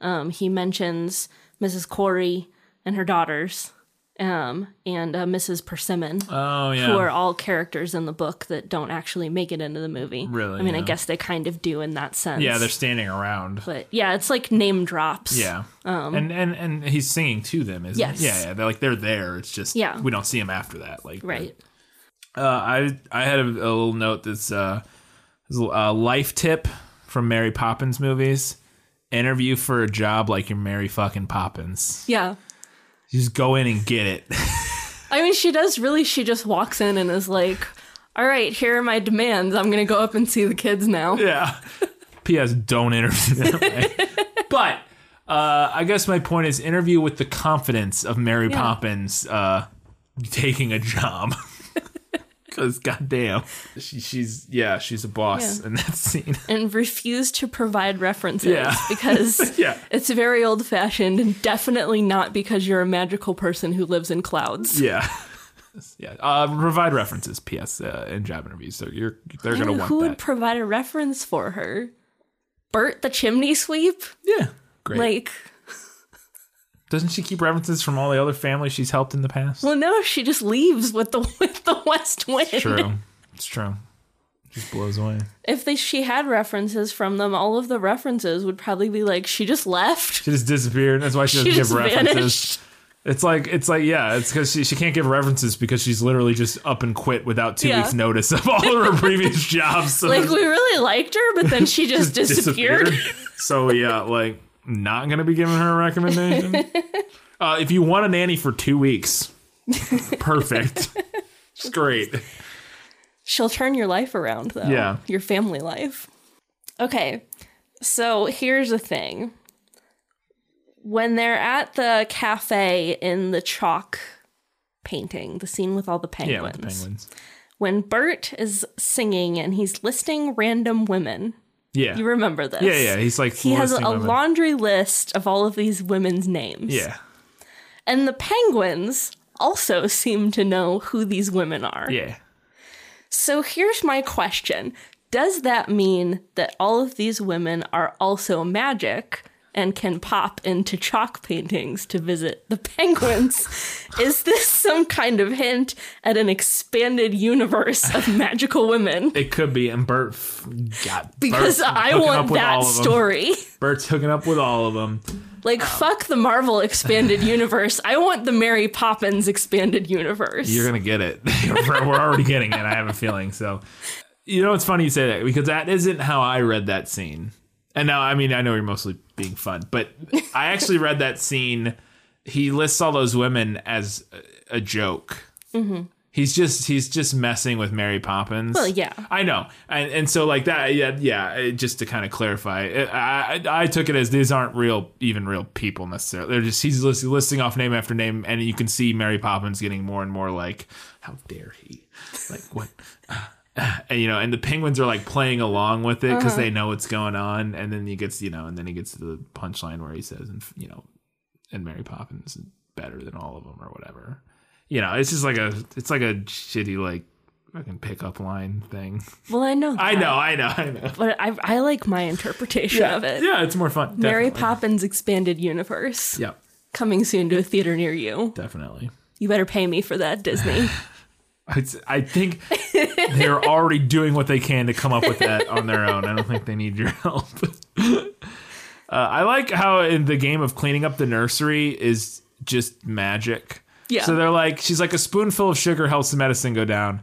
um, he mentions Mrs. Corry and her daughters, um, and uh, Mrs. Persimmon. Oh yeah, who are all characters in the book that don't actually make it into the movie. Really, I mean, I guess they kind of do in that sense. yeah, they're standing around. But yeah, it's like name drops. Yeah, and and and he's singing to them, isn't Um, Yes. it? Yeah, yeah. They're like they're there. It's just Yeah. we don't see him after that. Like Right. Uh, I I had a, a little note that's uh, a life tip from Mary Poppins movies. Interview for a job like you're Mary fucking Poppins. Yeah. Just go in and get it. (laughs) I mean, she does really, she just walks in and is like, all right, here are my demands. I'm going to go up and see the kids now. yeah. P.S. Don't interview way. (laughs) but uh, I guess my point is interview with the confidence of Mary Yeah. Poppins uh, taking a job. (laughs) Because goddamn, she, she's yeah, she's a boss Yeah. in that scene. (laughs) And refuse to provide references Yeah. (laughs) because Yeah. it's very old fashioned and definitely not because you're a magical person who lives in clouds. Yeah. (laughs) Yeah. Uh, provide references, P.S. Uh, in job interviews. So you're they're I gonna mean, want who that. would provide a reference for her? Bert the chimney sweep? yeah. Great. Like, Doesn't she keep references from all the other families she's helped in the past? well, no, she just leaves with the (laughs) with the west wind. True. It's true. She just blows away. If they, she had references from them, all of the references would probably be like, she just left. She just disappeared. That's why she doesn't give references. vanished. It's like it's like yeah, it's because she, she can't give references because she's literally just up and quit without two Yeah. weeks notice of all of her previous (laughs) jobs. So Like, we really liked her, but then she (laughs) just, just disappeared. so yeah, like not gonna be giving her a recommendation. (laughs) uh, if you want a nanny for two weeks, perfect. It's (laughs) great. She'll turn your life around, though. Yeah. Your family life. Okay. So here's the thing. When they're at the cafe in the chalk painting, the scene with all the penguins, Yeah, with the penguins. when Bert is singing and he's listing random women, Yeah, you remember this? Yeah, yeah. He's like He has a women. laundry list of all of these women's names. Yeah, And the penguins also seem to know who these women are. yeah. So here's my question Does that mean that all of these women are also magic and can pop into chalk paintings to visit the penguins? (laughs) Is this some kind of hint at an expanded universe of (laughs) magical women? It could be, and Bert got Because Bert's I want that all of them. story. Bert's hooking up with all of them. Like, um, fuck the Marvel expanded universe. I want the Mary Poppins expanded universe. You're gonna get it. (laughs) we're, we're already getting it. I have a feeling. So, you know, it's funny you say that because that isn't how I read that scene. And now, I mean, I know you're mostly being fun. But I actually read that scene. He lists all those women as a, joke. Mm-hmm. He's just he's just messing with Mary Poppins. Well, yeah. I know, and and so like that, yeah, yeah. Just to kind of clarify, I I I took it as these aren't real, even real people necessarily. They're just he's list, listing off name after name, and you can see Mary Poppins getting more and more like, how dare he, like what. And, you know, and the penguins are like playing along with it because Uh-huh. they know what's going on. And then he gets, you know, and then he gets to the punchline where he says, and you know, and Mary Poppins is better than all of them or whatever. You know, it's just like a, it's like a shitty like fucking pickup line thing. Well, I know. I know, I know, I know. But I, I like my interpretation Yeah, of it. yeah, it's more fun. Mary definitely. Poppins Expanded Universe. Yep, Coming soon to a theater near you. definitely. You better pay me for that, Disney. (laughs) I think (laughs) they're already doing what they can to come up with that on their own. I don't think they need your help. (laughs) uh, I like how in the game of cleaning up the nursery is just magic. Yeah. So they're like, she's like, a spoonful of sugar helps the medicine go down.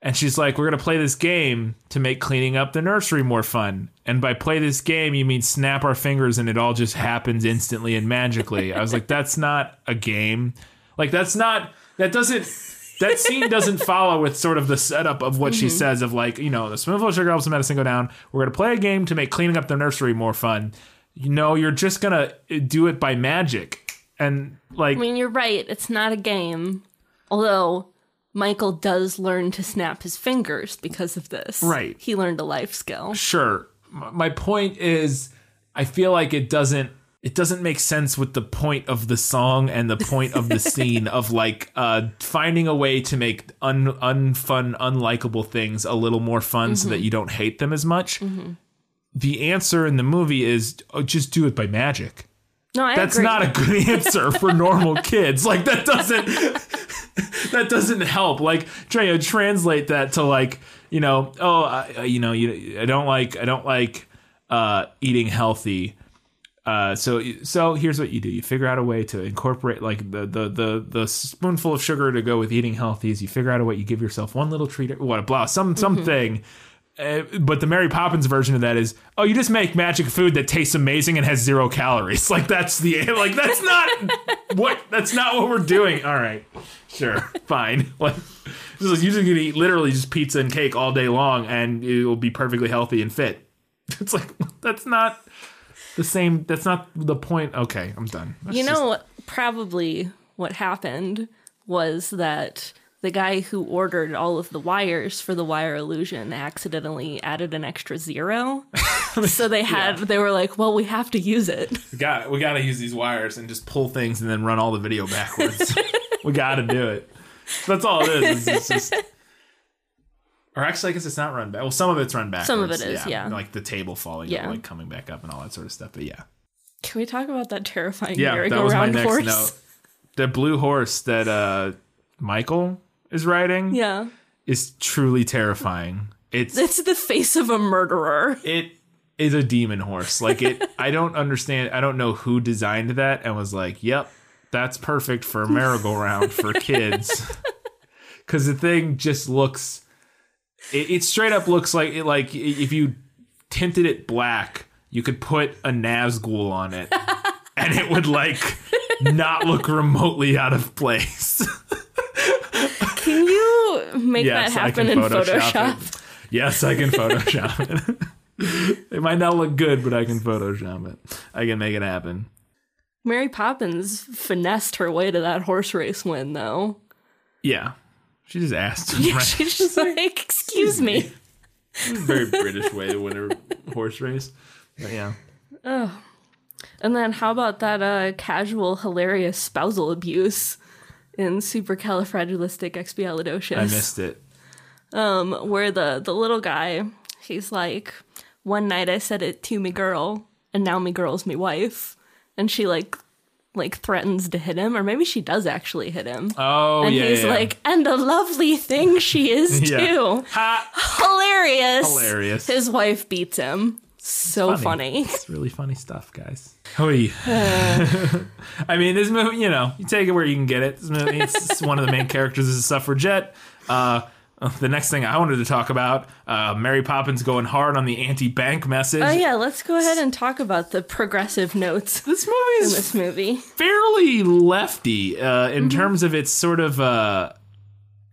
And she's like, we're going to play this game to make cleaning up the nursery more fun. And by play this game, you mean snap our fingers and it all just happens instantly and magically. I was like, that's not a game. Like, that's not, that doesn't, that scene doesn't follow with sort of the setup of what she mm-hmm. says of like, you know, the spoonful of sugar helps the medicine go down. We're going to play a game to make cleaning up the nursery more fun. You know, you're just going to uh, do it by magic. And like, I mean, you're right. It's not a game. Although Michael does learn to snap his fingers because of this. Right. He learned a life skill. sure my point is i feel like it doesn't it doesn't make sense with the point of the song and the point of the (laughs) scene of like uh finding a way to make un unfun unlikable things a little more fun so that you don't hate them as much the answer in the movie is oh, just do it by magic No, I that's agree. not a good (laughs) answer for normal kids. Like that doesn't (laughs) that doesn't help. Like trying to translate that to like you know oh I, you know you I don't like I don't like uh, eating healthy. Uh, so so here's what you do: you figure out a way to incorporate like the the the the spoonful of sugar to go with eating healthy. Is you figure out a way you give yourself one little treat, what a blah some something. Uh, but the Mary Poppins version of that is, oh, you just make magic food that tastes amazing and has zero calories. (laughs) Like that's the like that's not (laughs) what that's not what we're doing. All right, sure, fine. (laughs) Like this is- you're just gonna eat literally just pizza and cake all day long, and it will be perfectly healthy and fit. It's like that's not the same. That's not the point. Okay, I'm done. That's You know, what- probably what happened was that the guy who ordered all of the wires for the wire illusion accidentally added an extra zero. (laughs) so they had, they were like, well, we have to use it. we got we got to use these wires and just pull things and then run all the video backwards. (laughs) we got to do it. That's all it is. It's just. Or actually, I guess it's not run back. Well, some of it's run backwards. Some of it is, yeah. Like the table falling, Yeah. yeah. like coming back up and all that sort of stuff. But yeah, Can we talk about that terrifying yeah, that was my next horse? note. The blue horse that uh Michael is riding Yeah. is truly terrifying. It's It's the face of a murderer. it is a demon horse. Like it, (laughs) I don't understand. I don't know who designed that and was like, "Yep, that's perfect for a merry-go-round for kids." (laughs) (laughs) Because the thing just looks, it, it straight up looks like it. Like if you tinted it black, you could put a Nazgul on it, (laughs) and it would like not look remotely out of place. (laughs) Can you make yes, that happen in Photoshop. Photoshop? Yes, I can Photoshop it. (laughs) it might not look good, but I can Photoshop it. I can make it happen. Mary Poppins finessed her way to that horse race win, though. Yeah, she just asked. (laughs) Yeah, right? she's just like, excuse me. Very British way to win a horse race. But yeah, Oh. And then how about that uh, casual, hilarious spousal abuse in Supercalifragilisticexpialidocious? I missed it. Um, where the the little guy, he's like, one night I said it to me girl, and now me girl's me wife, and she like like threatens to hit him, or maybe she does actually hit him. Oh and yeah, he's yeah. like, and a lovely thing she is (laughs) Yeah. too. Ha! Hilarious. Hilarious. His wife beats him. So funny. It's really funny stuff, guys. Hoi. (laughs) I mean, this movie, you know, you take it where you can get it. This movie, it's, it's one of the main characters is a suffragette. Uh, uh, the next thing I wanted to talk about, uh, Mary Poppins going hard on the anti-bank message. Oh yeah, let's go ahead and talk about the progressive notes (laughs) This movie in is this movie. fairly lefty uh, in Mm-hmm. terms of its sort of uh,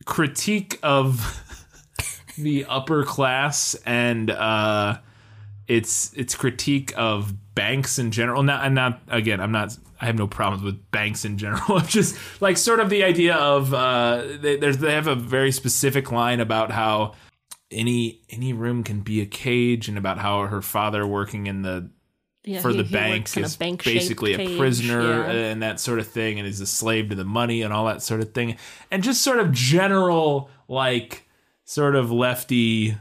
critique of (laughs) the upper class and uh, its its critique of banks in general. Not, and not again. I'm not. I have no problems with banks in general. (laughs) I'm just like sort of the idea of uh, they, there's they have a very specific line about how any any room can be a cage and about how her father working in the Yeah, for he- the he bank is bank-shaped basically a cage, prisoner yeah. and that sort of thing and is a slave to the money and all that sort of thing and just sort of general like sort of lefty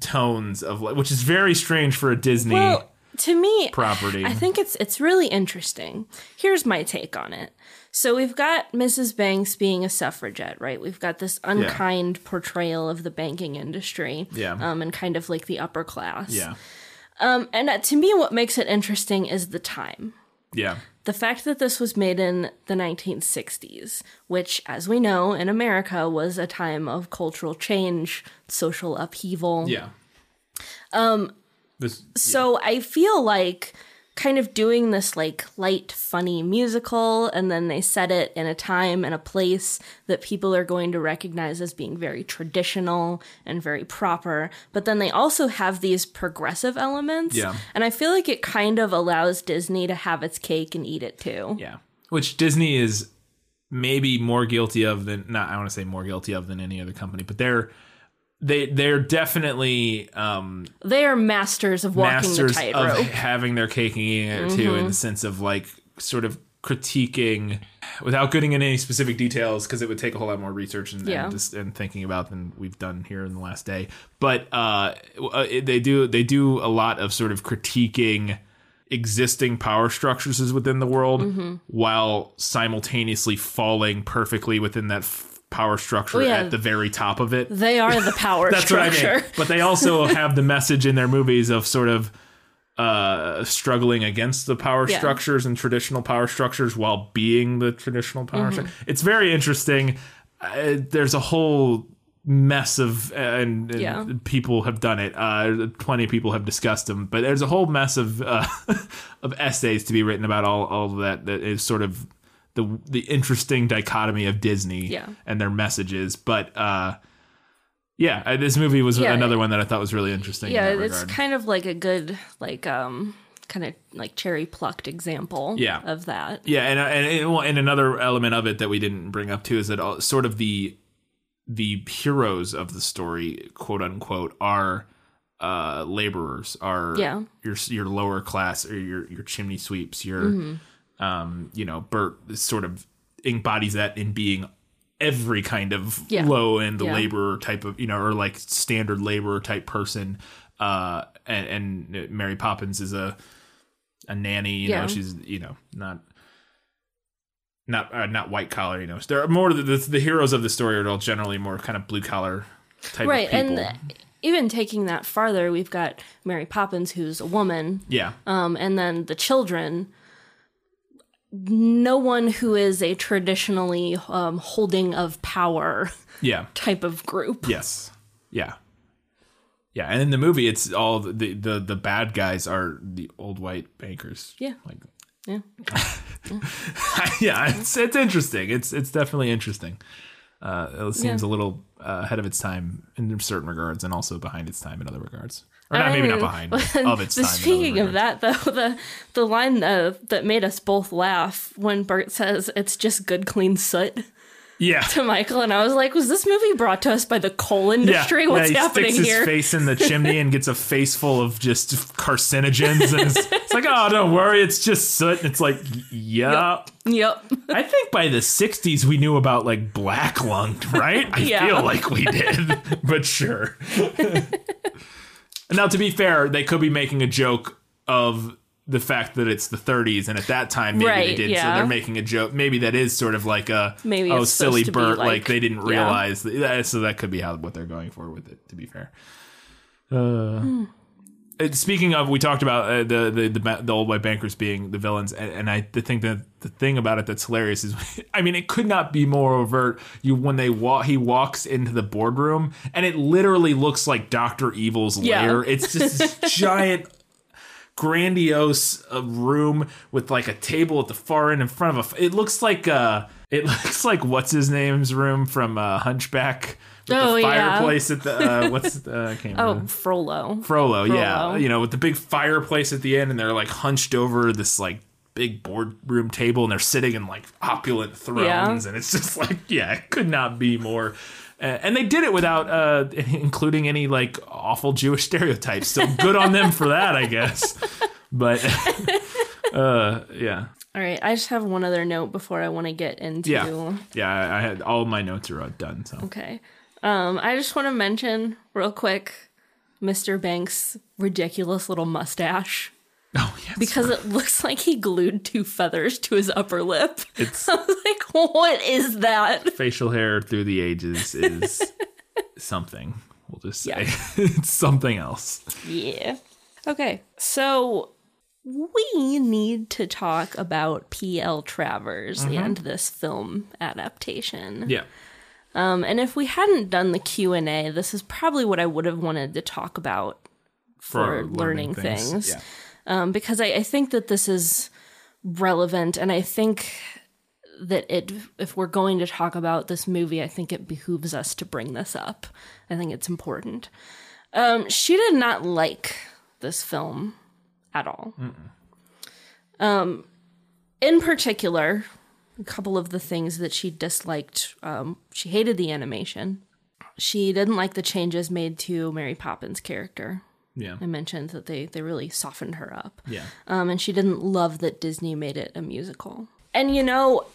tones of like which is very strange for a disney Well, to me, property I think it's it's really interesting. Here's my take on it. So we've got Mrs. Banks being a suffragette, right? We've got this unkind portrayal of the banking industry, Yeah. um, and kind of like the upper class. yeah Um, and uh, to me, what makes it interesting is the time. yeah The fact that this was made in the 1960s, which, as we know, in America was a time of cultural change, social upheaval. yeah um this So I feel like kind of doing this like light, funny musical, and then they set it in a time and a place that people are going to recognize as being very traditional and very proper. But then they also have these progressive elements. Yeah. And I feel like it kind of allows Disney to have its cake and eat it too. yeah which disney is maybe more guilty of than not i want to say more guilty of than any other company but they're they they're definitely um They are masters of walking the masters of tightrope. Mm-hmm. having their cake and eating it too, in the sense of like sort of critiquing without getting into any specific details because it would take a whole lot more research and, Yeah. and, just, and thinking about than we've done here in the last day. But uh, uh, they do they do a lot of sort of critiquing existing power structures within the world Mm-hmm. while simultaneously falling perfectly within that power structure Oh, yeah. at the very top of it They are the power structure. (laughs) that's structure. what I mean. But they also (laughs) have the message in their movies of sort of uh, struggling against the power Yeah. structures and traditional power structures while being the traditional power. Mm-hmm. stru- It's very interesting. Uh, there's a whole mess of and, and Yeah. people have done it. Uh, plenty of people have discussed them, but there's a whole mess of uh, (laughs) of essays to be written about all all of that. That is sort of the the interesting dichotomy of Disney Yeah. and their messages. But uh, yeah, uh, this movie was Yeah. another one that I thought was really interesting. yeah, in that it's kind of like a good like um kind of like cherry plucked example Yeah. of that. Yeah, and and and, and another element of it that we didn't bring up too is that all, sort of the the heroes of the story, quote unquote, are uh laborers, are Yeah. your your lower class or your your chimney sweeps, your Mm-hmm. Um you know Bert sort of embodies that in being every kind of Yeah. low end Yeah. laborer type of you know or like standard laborer type person uh and, and Mary Poppins is a a nanny you Yeah. know she's you know not not uh, not white collar you know there are more the, the, the heroes of the story are all generally more kind of blue collar type right of people and even taking that farther we've got mary poppins who's a woman yeah um, and then the children no one who is a traditionally um, holding of power yeah type of group Yes. Yeah. Yeah, and in the movie, it's all the the the bad guys are the old white bankers. Yeah. Like, yeah (laughs) yeah, it's it's interesting. It's it's definitely interesting. Uh, it seems Yeah. a little uh, ahead of its time in certain regards, and also behind its time in other regards. Or not, I maybe not behind (laughs) of its time. Speaking of that, though, the the line uh, that made us both laugh when Bert says it's just good, clean soot yeah. to Michael, and I was like, was this movie brought to us by the coal industry? Yeah, What's yeah, he happening sticks here? his face in the (laughs) chimney and gets a face full of just carcinogens, and it's, it's like, oh, don't worry, it's just soot. And it's like, yeah. Yep. I think by the 60s we knew about like black lung, right? I (laughs) Yeah. feel like we did, but sure. Now, to be fair, they could be making a joke of the fact that it's the 30s, and at that time, maybe they Right, did. So they're making a joke. Maybe that is sort of like a Maybe oh silly Bert, like, like- they didn't yeah. realize. That, so that could be how what they're going for with it. To be fair. Uh, Uh, Speaking of, we talked about uh, the, the the the old white bankers being the villains, and, and I think that the thing about it that's hilarious is, (laughs) I mean, it could not be more overt. You when they walk, he walks into the boardroom, and it literally looks like Doctor Evil's Yeah. lair. It's just this (laughs) giant grandiose uh, room with like a table at the far end in front of a. It looks like uh, it (laughs) looks like what's his name's room from uh, Hunchback. Oh, the yeah. fireplace at the uh, (laughs) what's uh, I can't Oh, remember. Frollo. Frollo, yeah, you know, with the big fireplace at the end, and they're like hunched over this like big boardroom table, and they're sitting in like opulent thrones, Yeah. and it's just like, (laughs) yeah, it could not be more. Uh, and they did it without uh, (laughs) including any like awful Jewish stereotypes. So good on them for that, I guess. But uh, yeah, All right, I just have one other note before I want to get into. yeah, yeah. I I had all my notes are uh, done. So Okay. Um, I just want to mention real quick Mr. Banks' ridiculous little mustache. oh yes, Because it looks like he glued two feathers to his upper lip. it's (laughs) I was like, what is that? facial hair through the ages is (laughs) something. We'll just say Yeah. (laughs) it's something else. Yeah. Okay, so we need to talk about P.L. Travers and this film adaptation. Yeah. Um, and if we hadn't done the Q and A, this is probably what I would have wanted to talk about for, learning, things. Yeah. Um, because I, I think that this is relevant, and I think that it, if we're going to talk about this movie, I think it behooves us to bring this up. I think it's important. Um, she did not like this film at all. Um, in particular, a couple of the things that she disliked. Um, she hated the animation. She didn't like the changes made to Mary Poppins' character. Yeah. I mentioned that they they really softened her up. Yeah. Um, and she didn't love that Disney made it a musical. And you know,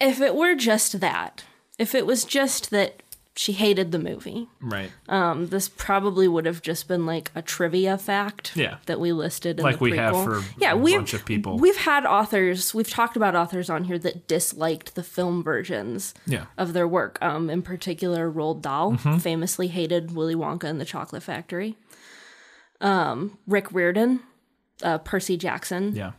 if it were just that, if it was just that she hated the movie, Right. um, this probably would have just been like a trivia fact Yeah. that we listed in Like the we have for yeah, a we've, bunch of people. We've had authors, we've talked about authors on here that disliked the film versions Yeah. of their work. Um, in particular, Roald Dahl Mm-hmm. famously hated Willy Wonka and the Chocolate Factory. Um, Rick Riordan, uh, Percy Jackson, Yeah.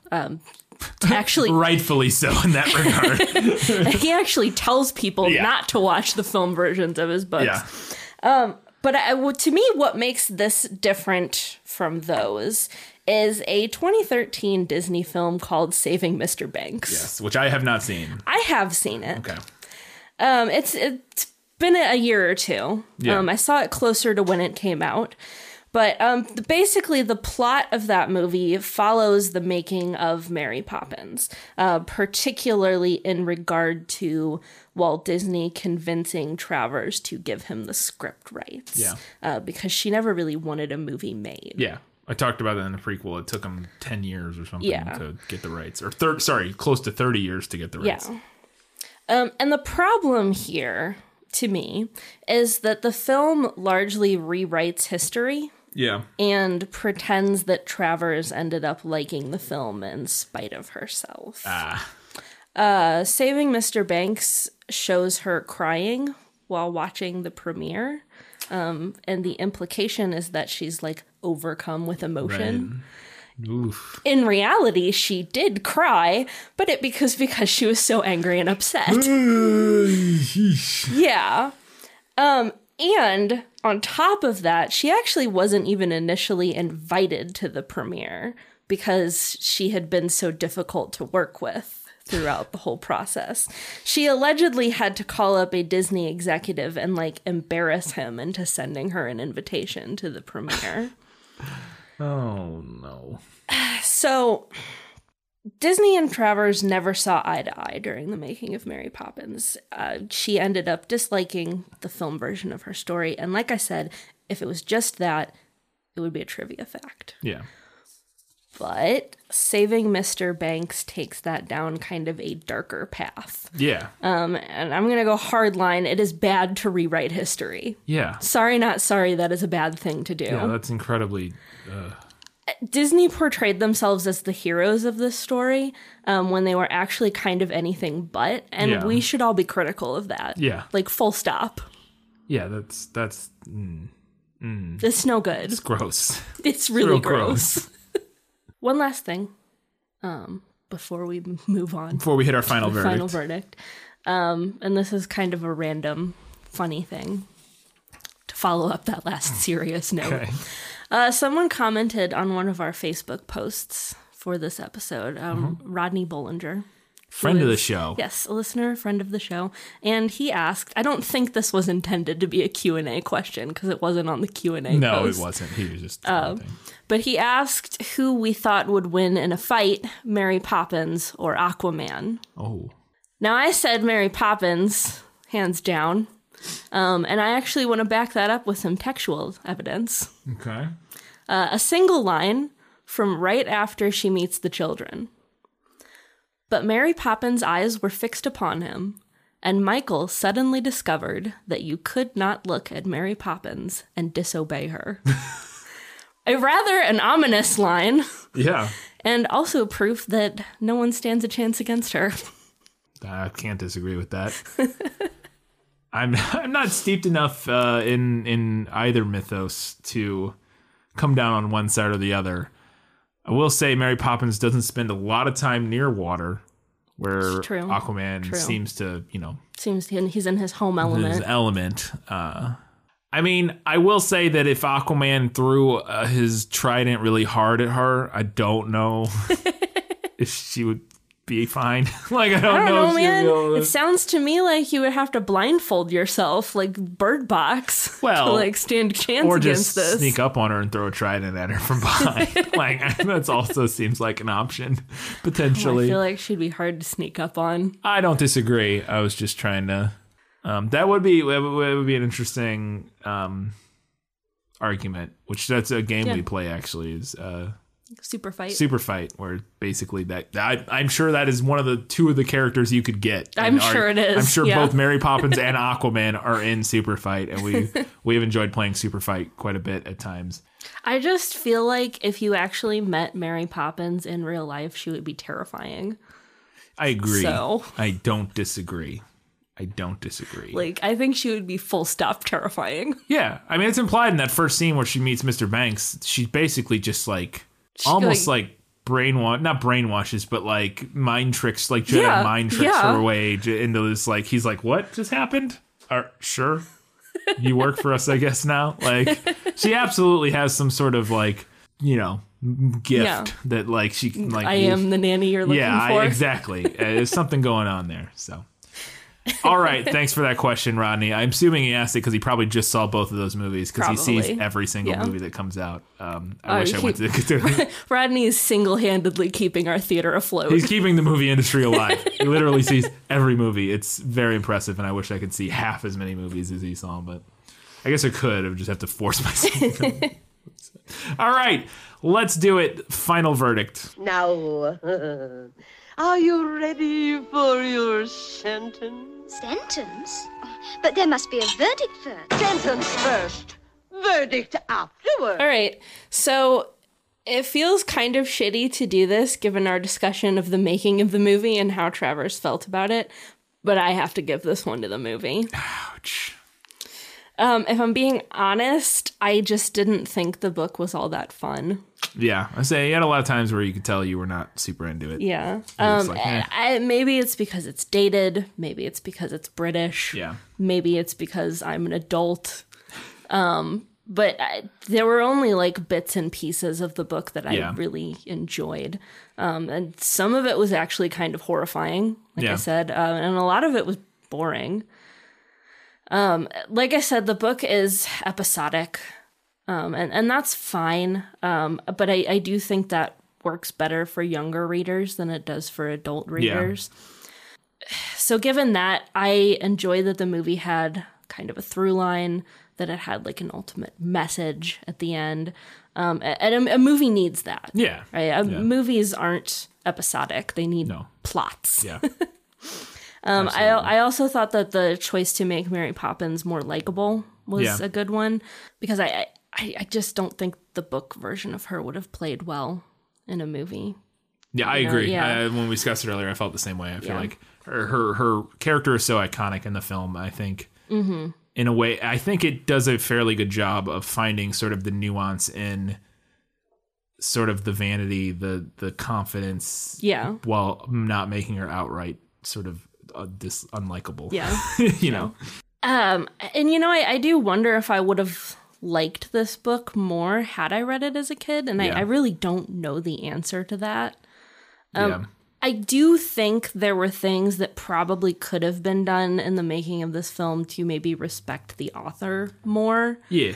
(laughs) actually Rightfully so in that regard. (laughs) he actually tells people Yeah. not to watch the film versions of his books. yeah. But I, to me, what makes this different from those is a 2013 Disney film called Saving Mr. Banks. Yes. Which I have not seen. I have seen it. Okay. Um, it's it's been a year or two. Yeah. Um, I saw it closer to when it came out. But um, basically, the plot of that movie follows the making of Mary Poppins, uh, particularly in regard to Walt Disney convincing Travers to give him the script rights. Yeah. Uh, because she never really wanted a movie made. Yeah. I talked about that in the prequel. It took them 10 years or something Yeah. to get the rights. Or, thir- sorry, close to 30 years to get the rights. Yeah. Um, and the problem here, to me, is that the film largely rewrites history Yeah. and pretends that Travers ended up liking the film in spite of herself. Ah. Uh, Saving Mr. Banks shows her crying while watching the premiere. Um, and the implication is that she's like overcome with emotion. Oof. In reality, she did cry, but it because because she was so angry and upset. yeah. Um, and on top of that, she actually wasn't even initially invited to the premiere because she had been so difficult to work with throughout the whole process. She allegedly had to call up a Disney executive and like embarrass him into sending her an invitation to the premiere. (sighs) Oh, no. (sighs) So, Disney and Travers never saw eye to eye during the making of Mary Poppins. Uh, she ended up disliking the film version of her story. And like I said, if it was just that, it would be a trivia fact. Yeah. But Saving Mr. Banks takes that down kind of a darker path. Yeah. Um, and I'm going to go hard line. It is bad to rewrite history. yeah. Sorry, not sorry. That is a bad thing to do. Yeah, that's incredibly. Disney portrayed themselves as the heroes of this story um, when they were actually kind of anything but, and Yeah. we should all be critical of that. Yeah. like full stop. Yeah, that's. that's mm, It's no good. It's gross. (laughs) It's really real gross. (laughs) One last thing, um, before we move on. Before we hit our final verdict. final verdict. Um, and this is kind of a random, funny thing to follow up that last serious (laughs) note. Okay. Uh, someone commented on one of our Facebook posts for this episode. Um, Rodney Bollinger. Mm-hmm. Friend of the show. Yes, a listener, friend of the show. And he asked, I don't think this was intended to be a Q&A question because it wasn't on the Q&A No, post. it wasn't. He was just. Um, But he asked who we thought would win in a fight, Mary Poppins or Aquaman. oh. Now, I said Mary Poppins, hands down. Um, and I actually want to back that up with some textual evidence. Okay. Uh, a single line from right after she meets the children. But Mary Poppins' eyes were fixed upon him, and Michael suddenly discovered that you could not look at Mary Poppins and disobey her. (laughs) a rather an ominous line, Yeah. and also proof that no one stands a chance against her. (laughs) I can't disagree with that. (laughs) I'm I'm not steeped enough uh, in in either mythos to come down on one side or the other. I will say Mary Poppins doesn't spend a lot of time near water, where. Aquaman True. seems to you know Seems he- he's in his home his element. element. Uh, I mean, I will say that if Aquaman threw uh, his trident really hard at her, I don't know (laughs) if she would be fine. (laughs) like I don't, I don't know, know, man. It sounds to me like you would have to blindfold yourself, like Bird Box, (laughs) Well, to like stand a chance or against just this. sneak up on her and throw a trident at her from behind. (laughs) like that's also seems like an option potentially. I feel like she'd be hard to sneak up on. I don't disagree. I was just trying to. Um, that would be that would be an interesting um, argument. Which that's a game Yeah. we play actually is uh, Super fight. Super Fight, where basically that I, I'm sure that is one of the two of the characters you could get. I'm sure it is, I'm sure yeah. both Mary Poppins (laughs) and Aquaman are in Super Fight, and we (laughs) we have enjoyed playing Super Fight quite a bit at times. I just feel like if you actually met Mary Poppins in real life, she would be terrifying. I agree. So- I don't disagree. I don't disagree. Like, I think she would be full stop terrifying. yeah, I mean it's implied in that first scene where she meets Mr. Banks. She's basically just like She, almost like- like, brainwash, not brainwashes, but like mind tricks, like Jedi Yeah, mind tricks yeah. her way into this. Like he's like, "What just happened? Are sure you work for us? I guess now." Like (laughs) she absolutely has some sort of like you know gift Yeah. that like she can like I am the nanny you're looking yeah, for. I, exactly. Uh, There's something going on there. So, (laughs) all right. Thanks for that question, Rodney. I'm assuming he asked it because he probably just saw both of those movies because he sees every single Yeah. movie that comes out. Um, I Oh, wish I he- went to. (laughs) to (laughs) Rodney is single handedly keeping our theater afloat. he's keeping the movie industry alive. he literally sees every movie. It's very impressive, and I wish I could see half as many movies as he saw. But I guess I could. I would just have to force myself. all right, let's do it. Final verdict. Now, are you ready for your sentence? Sentence? But there must be a verdict first. Sentence first, verdict afterward. All right. So it feels kind of shitty to do this given our discussion of the making of the movie and how Travers felt about it, but I have to give this one to the movie. Ouch. Um, if I'm being honest, I just didn't think the book was all that fun. Yeah, I say you had a lot of times where you could tell you were not super into it. Yeah. Um, like, eh. I, maybe it's because it's dated. Maybe it's because it's British. Yeah. Maybe it's because I'm an adult. Um, but I, there were only like bits and pieces of the book that I Yeah. really enjoyed. Um, and some of it was actually kind of horrifying, like Yeah. I said, uh, and a lot of it was boring. Um, like I said, the book is episodic, um, and and that's fine. Um, but I, I do think that works better for younger readers than it does for adult readers. So, given that, I enjoy that the movie had kind of a through line, that it had like an ultimate message at the end. Um, and a, a movie needs that. Yeah. Right? Uh, Yeah. Movies aren't episodic, they need No. plots. Yeah. (laughs) Um, I I also thought that the choice to make Mary Poppins more likable was Yeah. a good one because I, I I just don't think the book version of her would have played well in a movie. Yeah, I You know, agree. yeah. Uh, when we discussed it earlier, I felt the same way. I feel Yeah. like her, her her character is so iconic in the film. I think Mm-hmm. in a way. I think it does a fairly good job of finding sort of the nuance in sort of the vanity, the the confidence, Yeah. while not making her outright sort of uh, dis unlikable. Yeah. (laughs) you know. Um, and you know, I, I do wonder if I would have liked this book more had I read it as a kid, and Yeah. I, I really don't know the answer to that. Um, yeah. I do think there were things that probably could have been done in the making of this film to maybe respect the author more. Yeah.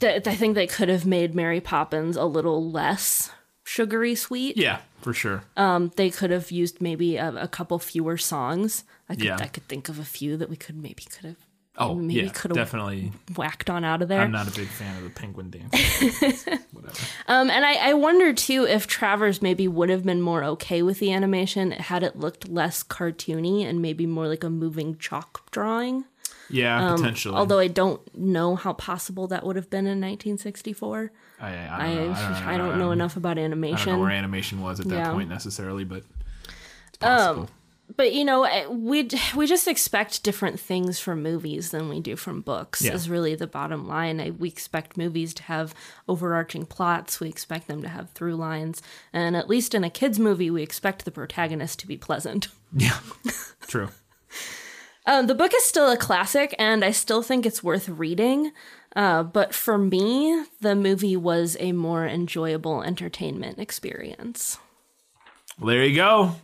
That I think they could have made Mary Poppins a little less sugary sweet. Yeah, for sure. Um, they could have used maybe a, a couple fewer songs. I could Yeah. I could think of a few that we could maybe could have Oh, maybe yeah, could have definitely. whacked on out of there. I'm not a big fan of the penguin dance. (laughs) Whatever. Um, and I, I wonder too if Travers maybe would have been more okay with the animation had it looked less cartoony and maybe more like a moving chalk drawing. Yeah, Um, potentially. Although I don't know how possible that would have been in 1964. I, I, I, I, don't, know. I, don't, I don't know um, enough about I animation. don't know where animation was at that Yeah. point necessarily, but it's Um, possible. but you know, eh, we we just expect different things from movies than we do from books. Yeah. Is really the bottom line. I, we expect movies to have overarching plots. We expect them to have through lines, and at least in a kids movie, we expect the protagonist to be pleasant. yeah, (laughs) true. Um, the book is still a classic, and I still think it's worth reading. Uh, but for me, the movie was a more enjoyable entertainment experience. Well, there you go.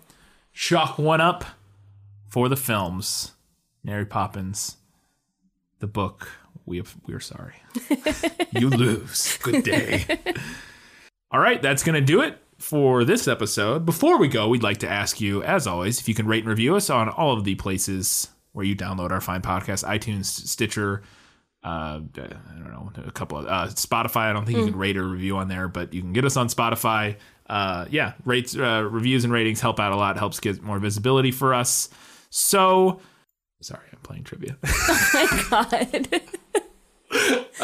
Shock one up for the films. Mary Poppins, the book. We have, we're sorry. (laughs) you lose. Good day. (laughs) All right, that's going to do it for this episode. Before we go, we'd like to ask you, as always, if you can rate and review us on all of the places where you download our fine podcast iTunes, Stitcher, uh, I don't know, a couple of uh, Spotify. I don't think you can rate or review on there, but you can get us on Spotify. Uh, yeah, rates, uh, reviews, and ratings help out a lot. Helps get more visibility for us. So, sorry, I'm playing trivia. (laughs) Oh my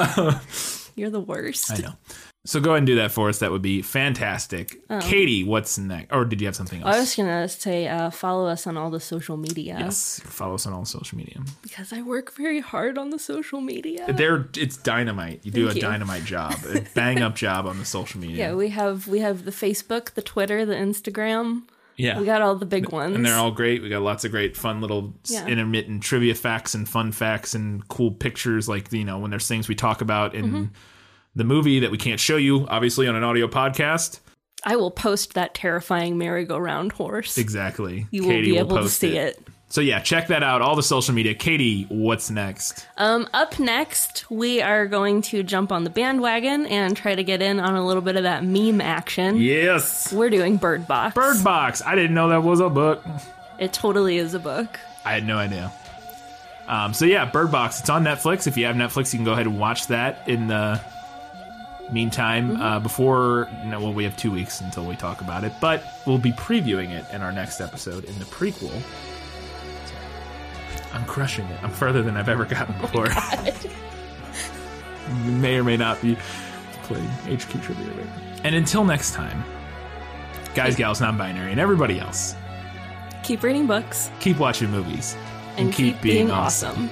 god. (laughs) You're the worst. I know. So go ahead and do that for us. That would be fantastic. Katie, what's next? Or did you have something else? I was gonna say uh, follow us on all the social media yes, follow us on all social media. because I work very hard on the social media. There, it's dynamite. You do a you. dynamite job, a (laughs) bang up job on the social media. Yeah, we have we have the Facebook, the Twitter, the Instagram. yeah. We got all the big ones. and they're all great. We got lots of great, fun little Yeah. intermittent trivia facts and fun facts and cool pictures. Like you know, when there's things we talk about in Mm-hmm. The movie that we can't show you, obviously on an audio podcast. I will post that terrifying merry-go-round horse. Exactly. You will be able to see it. So yeah, check that out. All the social media. Katie, what's next? Um, up next, we are going to jump on the bandwagon and try to get in on a little bit of that meme action. Yes. We're doing Bird Box. Bird Box. I didn't know that was a book. It totally is a book. I had no idea. Um, so yeah, Bird Box. It's on Netflix. If you have Netflix, you can go ahead and watch that. In the meantime, uh, before you know, well, we have two weeks until we talk about it, but we'll be previewing it in our next episode in the prequel. I'm crushing it. I'm further than I've ever gotten before. (laughs) may or may not be playing HQ trivia. And until next time, guys, gals, non-binary, and everybody else, Keep reading books keep watching movies and, keep, being awesome.